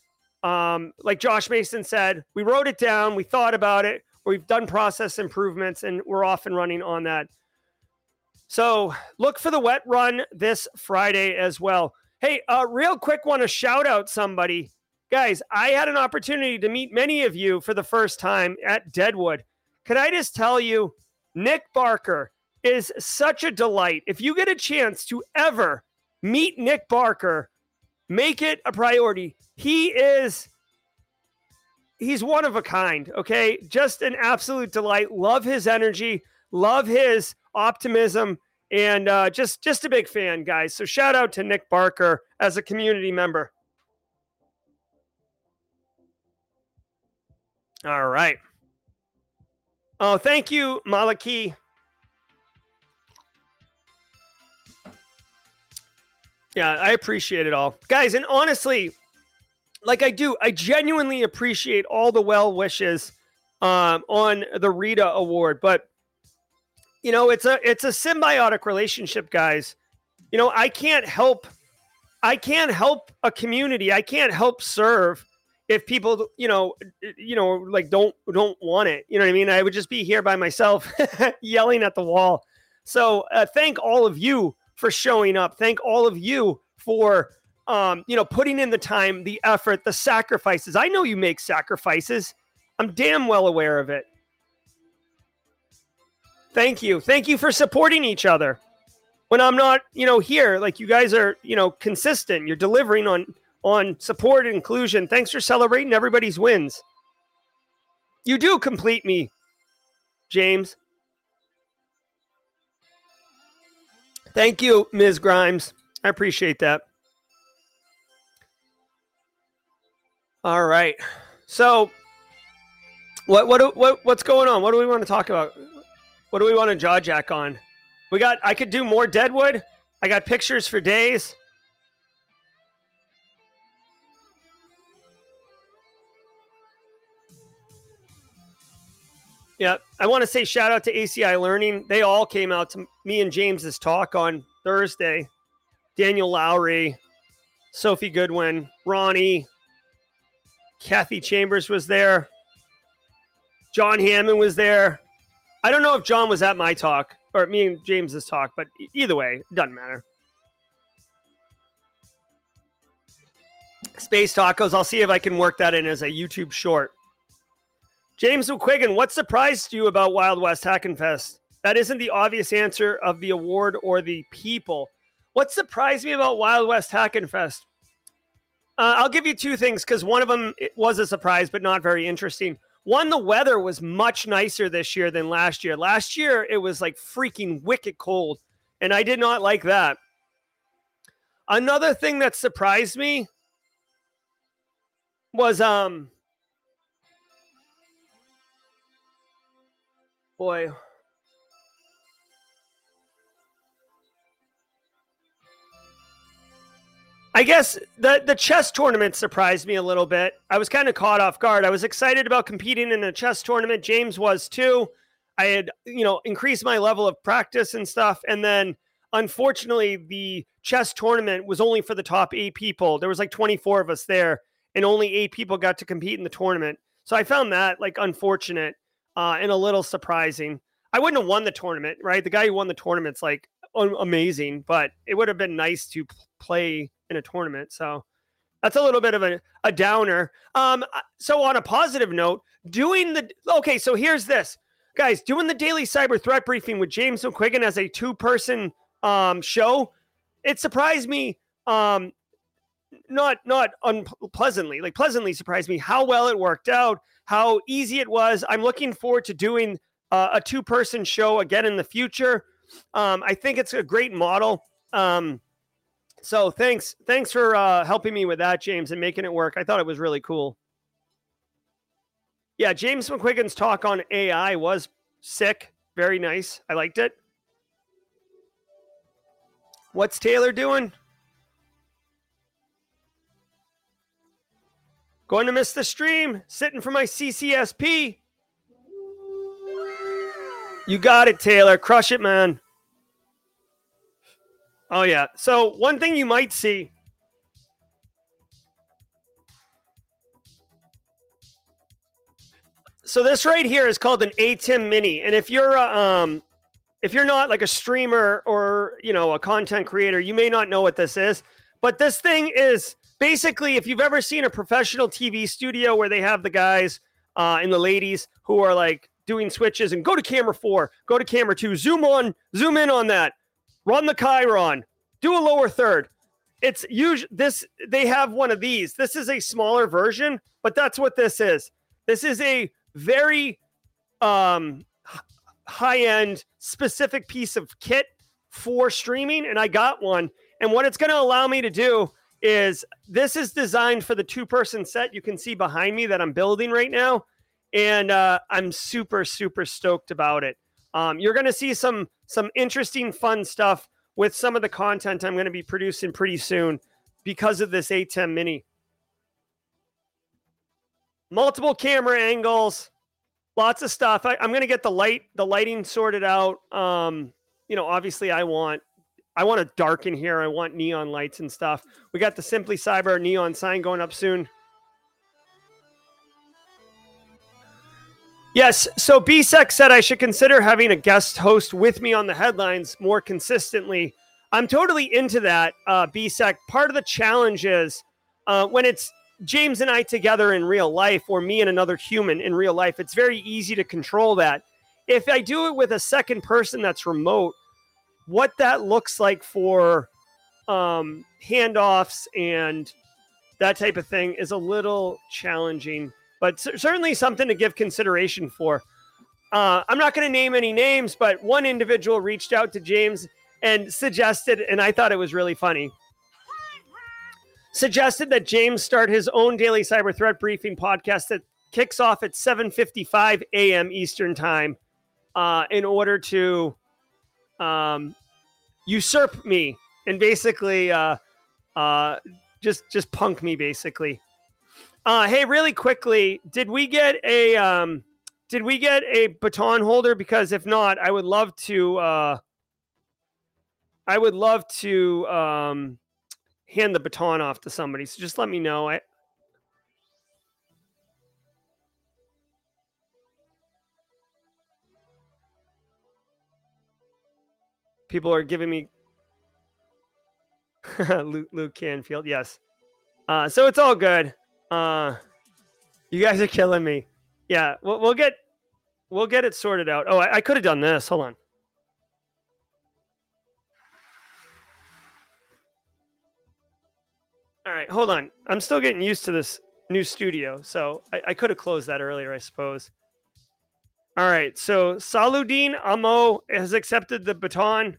Um, like Josh Mason said, we wrote it down, we thought about it, we've done process improvements, and we're off and running on that. So look for the wet run this Friday as well. Hey, uh, real quick, want to shout out somebody. Guys, I had an opportunity to meet many of you for the first time at Deadwood. Could I just tell you, Nick Barker is such a delight. If you get a chance to ever meet Nick Barker, make it a priority. He is he's one of a kind, okay? Just an absolute delight. Love his energy, love his optimism and uh, just just a big fan, guys. So shout out to Nick Barker as a community member. All right. Oh, thank you, Malaki. Yeah, I appreciate it all. Guys, and honestly, like I do, I genuinely appreciate all the well wishes um, on the Rita Award, but you know, it's a it's a symbiotic relationship, guys. You know, I can't help I can't help a community. I can't help serve if people, you know, you know, like don't don't want it. You know what I mean? I would just be here by myself yelling at the wall. So uh, thank all of you for showing up. Thank all of you for um, you know, putting in the time, the effort, the sacrifices. I know you make sacrifices. I'm damn well aware of it. Thank you. Thank you for supporting each other. When I'm not, you know, here, like you guys are, you know, consistent. You're delivering on on support and inclusion. Thanks for celebrating everybody's wins. You do complete me, James. Thank you, Ms. Grimes. I appreciate that. All right. So what what what what's going on? What do we want to talk about? What do we want to jaw jack on? We got I could do more Deadwood. I got pictures for days. Yeah, I want to say shout out to ACI Learning. They all came out to me and James's talk on Thursday. Daniel Lowry, Sophie Goodwin, Ronnie, Kathy Chambers was there. John Hammond was there. I don't know if John was at my talk or me and James's talk, but either way, it doesn't matter. Space tacos. I'll see if I can work that in as a YouTube short. James McQuiggan, what surprised you about Wild West Hackin' Fest? That isn't the obvious answer of the award or the people. What surprised me about Wild West Hackin' Fest? Uh, I'll give you two things because one of them was a surprise, but not very interesting. One, the weather was much nicer this year than last year. Last year, it was like freaking wicked cold, and I did not like that. Another thing that surprised me was um boy I guess the the chess tournament surprised me a little bit. I was kind of caught off guard. I was excited about competing in a chess tournament. James was too. I had, you know, increased my level of practice and stuff. And then unfortunately, the chess tournament was only for the top eight people. There was like 24 of us there, and only eight people got to compete in the tournament. So I found that like unfortunate uh, and a little surprising. I wouldn't have won the tournament, right? The guy who won the tournament's like amazing, but it would have been nice to play in a tournament. So that's a little bit of a, a downer. Um, so on a positive note, doing the okay, so here's this. Guys, doing the daily cyber threat briefing with James McQuiggan as a two-person um show, it surprised me um not not unpleasantly, like pleasantly surprised me how well it worked out, how easy it was. I'm looking forward to doing uh, a two-person show again in the future. Um, I think it's a great model. Um, so thanks, thanks for uh, helping me with that, James, and making it work. I thought it was really cool. Yeah, James McQuiggan's talk on AI was sick, very nice. I liked it. What's Taylor doing? Going to miss the stream, sitting for my CCSP. You got it, Taylor. Crush it, man. Oh yeah. So one thing you might see. So this right here is called an ATEM Mini, and if you're a, um, if you're not like a streamer or you know a content creator, you may not know what this is. But this thing is basically if you've ever seen a professional TV studio where they have the guys uh, and the ladies who are like doing switches and go to camera four, go to camera two, zoom on, zoom in on that, run the Chiron, do a lower third. It's usually this, they have one of these. This is a smaller version, but that's what this is. This is a very um, high end specific piece of kit for streaming, and I got one. And what it's going to allow me to do is this is designed for the two person set you can see behind me that I'm building right now. And uh, I'm super, super stoked about it. Um, you're going to see some some interesting, fun stuff with some of the content I'm going to be producing pretty soon because of this ATEM Mini. Multiple camera angles, lots of stuff. I, am going to get the light, the lighting sorted out. Um, you know, obviously, I want I want to darken here. I want neon lights and stuff. We got the Simply Cyber neon sign going up soon. Yes, so BSEC said I should consider having a guest host with me on the headlines more consistently. I'm totally into that, uh, BSEC. Part of the challenge is uh, when it's James and I together in real life, or me and another human in real life, it's very easy to control that. If I do it with a second person that's remote, what that looks like for um, handoffs and that type of thing is a little challenging, but cer- certainly something to give consideration for. Uh, I'm not going to name any names, but one individual reached out to James and suggested, and I thought it was really funny. Suggested that James start his own daily cyber threat briefing podcast that kicks off at 7:55 a.m. Eastern time, uh, in order to um, usurp me and basically uh, uh, just just punk me basically. Uh, hey, really quickly, did we get a um, did we get a baton holder? Because if not, I would love to. Uh, I would love to um, hand the baton off to somebody. So just let me know. I, people are giving me Luke, Luke Canfield. Yes. Uh, so it's all good. Uh, you guys are killing me. Yeah, we'll, we'll get we'll get it sorted out. Oh, I, I could have done this. Hold on. All right, hold on. I'm still getting used to this new studio, so I, I could have closed that earlier, I suppose. All right, so Saludin Amo has accepted the baton.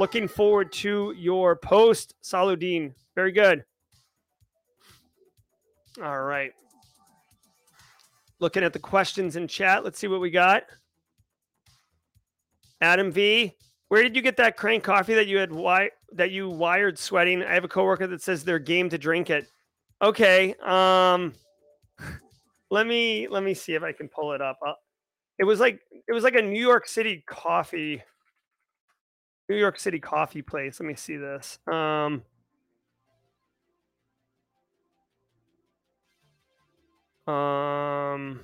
Looking forward to your post, Saludin. Very good. All right. Looking at the questions in chat. Let's see what we got. Adam V. Where did you get that crank coffee that you had wi- that you wired sweating? I have a coworker that says they're game to drink it. Okay. Um let me let me see if I can pull it up. Uh, it was like it was like a New York City coffee New York City coffee place. Let me see this. Um Um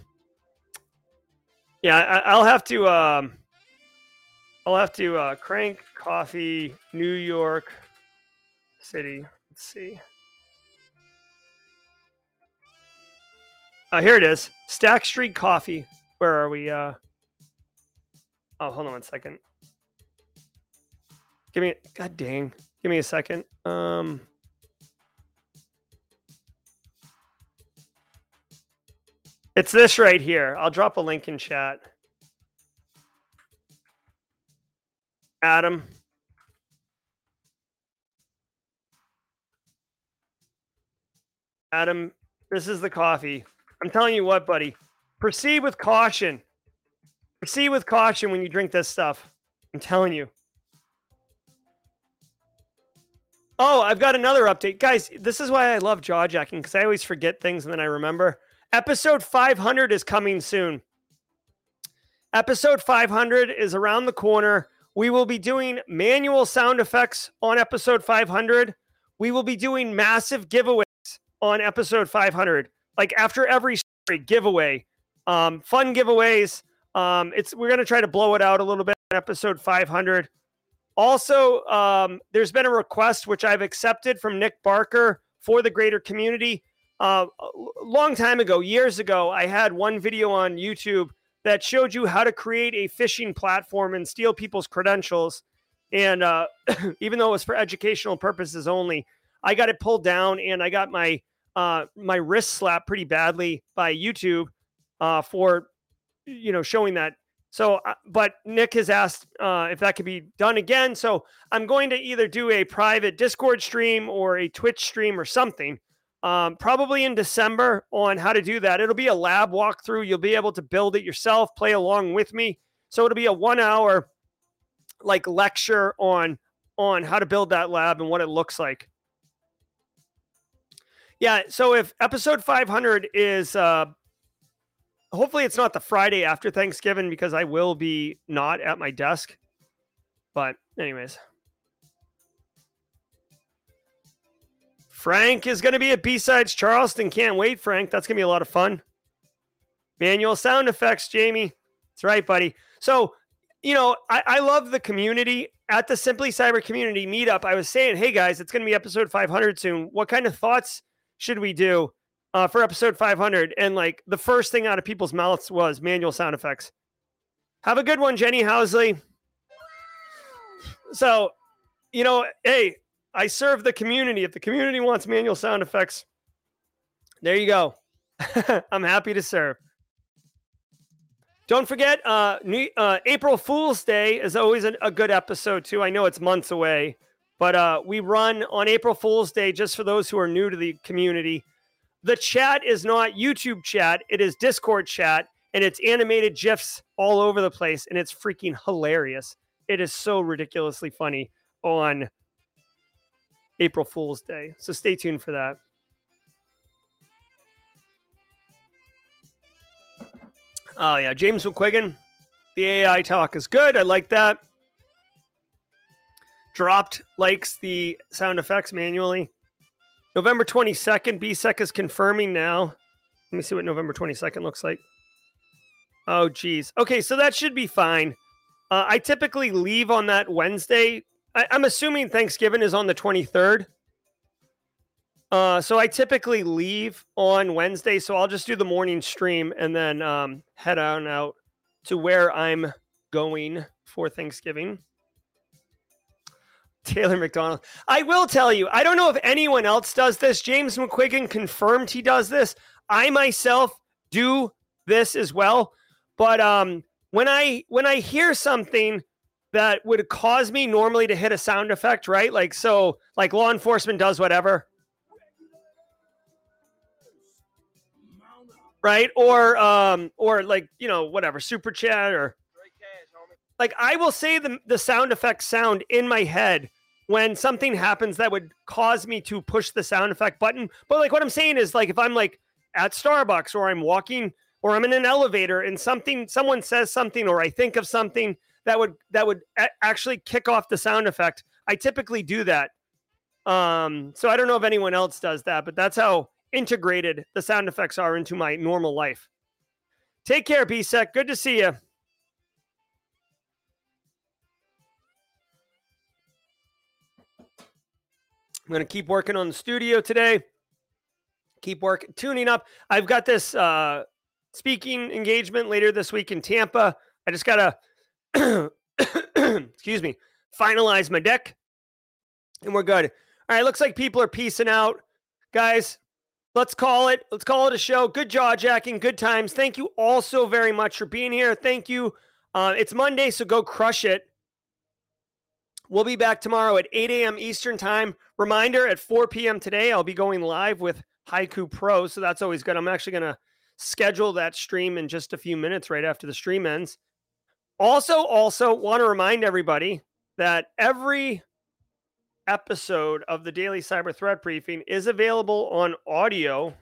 Yeah, I, I'll have to um I'll have to uh crank coffee New York City. Let's see. Uh, here it is. Stack Street Coffee. Where are we? Uh Oh, hold on one second. Give me god dang. Give me a second. Um It's this right here. I'll drop a link in chat. Adam. Adam, this is the coffee. I'm telling you what, buddy. Proceed with caution. Proceed with caution when you drink this stuff. I'm telling you. Oh, I've got another update. Guys, this is why I love jaw jacking because I always forget things and then I remember. Episode 500 is coming soon. Episode 500 is around the corner. We will be doing manual sound effects on episode 500. We will be doing massive giveaways on episode 500. Like after every story, giveaway, um, fun giveaways. Um, it's we're gonna try to blow it out a little bit on episode 500. Also, um, there's been a request which I've accepted from Nick Barker for the greater community. Uh, a long time ago, years ago, I had one video on YouTube that showed you how to create a phishing platform and steal people's credentials. And uh, even though it was for educational purposes only, I got it pulled down and I got my uh, my wrist slapped pretty badly by YouTube uh, for you know showing that. So, uh, but Nick has asked uh, if that could be done again. So I'm going to either do a private Discord stream or a Twitch stream or something um, probably in December on how to do that. It'll be a lab walkthrough. You'll be able to build it yourself, play along with me. So it'll be a one hour like lecture on on how to build that lab and what it looks like. Yeah, so if episode 500 is uh hopefully it's not the Friday after Thanksgiving because I will be not at my desk. But anyways. Frank is going to be at B-Sides Charleston. Can't wait, Frank. That's going to be a lot of fun. Manual sound effects, Jamie. That's right, buddy. So, you know, I, I love the community. At the Simply Cyber Community Meetup, I was saying, hey guys, it's going to be episode 500 soon. What kind of thoughts should we do? Uh, for episode 500? And like the first thing out of people's mouths was manual sound effects. Have a good one, Jenny Housley. So, you know, hey, I serve the community. If the community wants manual sound effects, there you go. I'm happy to serve. Don't forget, uh, New, uh, April Fool's Day is always a, a good episode too. I know it's months away, but uh, we run on April Fool's Day just for those who are new to the community. The chat is not YouTube chat; it is Discord chat, and it's animated gifs all over the place, and it's freaking hilarious. It is so ridiculously funny on April Fool's Day. So stay tuned for that. Oh yeah, James McQuiggan. The AI talk is good. I like that. Dropped likes the sound effects manually. November 22nd, BSEC is confirming now. Let me see what November 22nd looks like. Oh, geez. Okay, so that should be fine. Uh, I typically leave on that Wednesday. I, I'm assuming Thanksgiving is on the 23rd. Uh, so I typically leave on Wednesday, so I'll just do the morning stream and then um, head on out to where I'm going for Thanksgiving. Taylor McDonald. I will tell you, I don't know if anyone else does this. James McQuiggan confirmed he does this. I myself do this as well. But um, when I when I hear something that would cause me normally to hit a sound effect, right? Like so, like law enforcement does whatever, right? Or um, or like you know whatever super chat or like I will say the the sound effect sound in my head when something happens that would cause me to push the sound effect button. But like what I'm saying is like if I'm like at Starbucks or I'm walking or I'm in an elevator and something someone says something or I think of something that would that would a- actually kick off the sound effect. I typically do that. Um, so I don't know if anyone else does that, but that's how integrated the sound effects are into my normal life. Take care, BSEC. Good to see you. I'm going to keep working on the studio today. Keep working, tuning up. I've got this uh, speaking engagement later this week in Tampa. I just got to, excuse me, finalize my deck and we're good. All right, looks like people are piecing out. Guys, let's call it. Let's call it a show. Good jaw jacking, good times. Thank you all so very much for being here. Thank you. Uh, it's Monday, so go crush it. We'll be back tomorrow at 8 a.m. Eastern Time. Reminder at 4 p.m. today, I'll be going live with Haiku Pro. So that's always good. I'm actually going to schedule that stream in just a few minutes right after the stream ends. Also, also want to remind everybody that every episode of the Daily Cyber Threat Briefing is available on audio.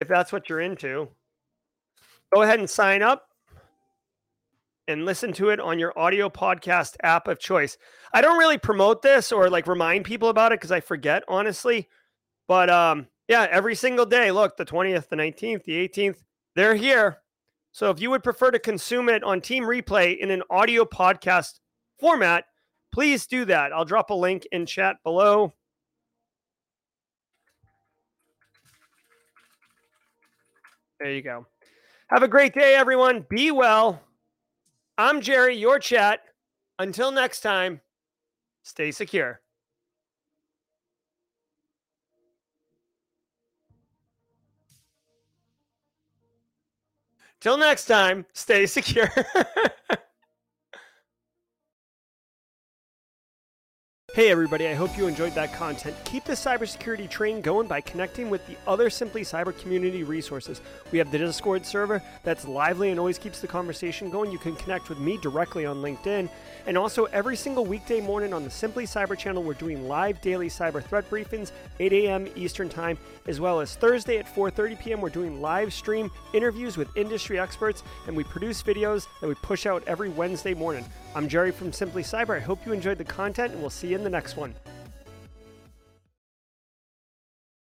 If that's what you're into, go ahead and sign up and listen to it on your audio podcast app of choice. I don't really promote this or like remind people about it because I forget, honestly. But um, yeah, every single day, look, the 20th, the 19th, the 18th, they're here. So if you would prefer to consume it on Team Replay in an audio podcast format, please do that. I'll drop a link in chat below. There you go. Have a great day, everyone. Be well. I'm Jerry, your chat. Until next time, stay secure. Till next time, stay secure. Hey everybody, I hope you enjoyed that content. Keep the cybersecurity train going by connecting with the other Simply Cyber community resources. We have the Discord server that's lively and always keeps the conversation going. You can connect with me directly on LinkedIn. And also every single weekday morning on the Simply Cyber channel, we're doing live daily cyber threat briefings, 8 a.m. Eastern Time, as well as Thursday at 4:30 p.m. We're doing live stream interviews with industry experts, and we produce videos that we push out every Wednesday morning. I'm Jerry from Simply Cyber. I hope you enjoyed the content, and we'll see you in the next one.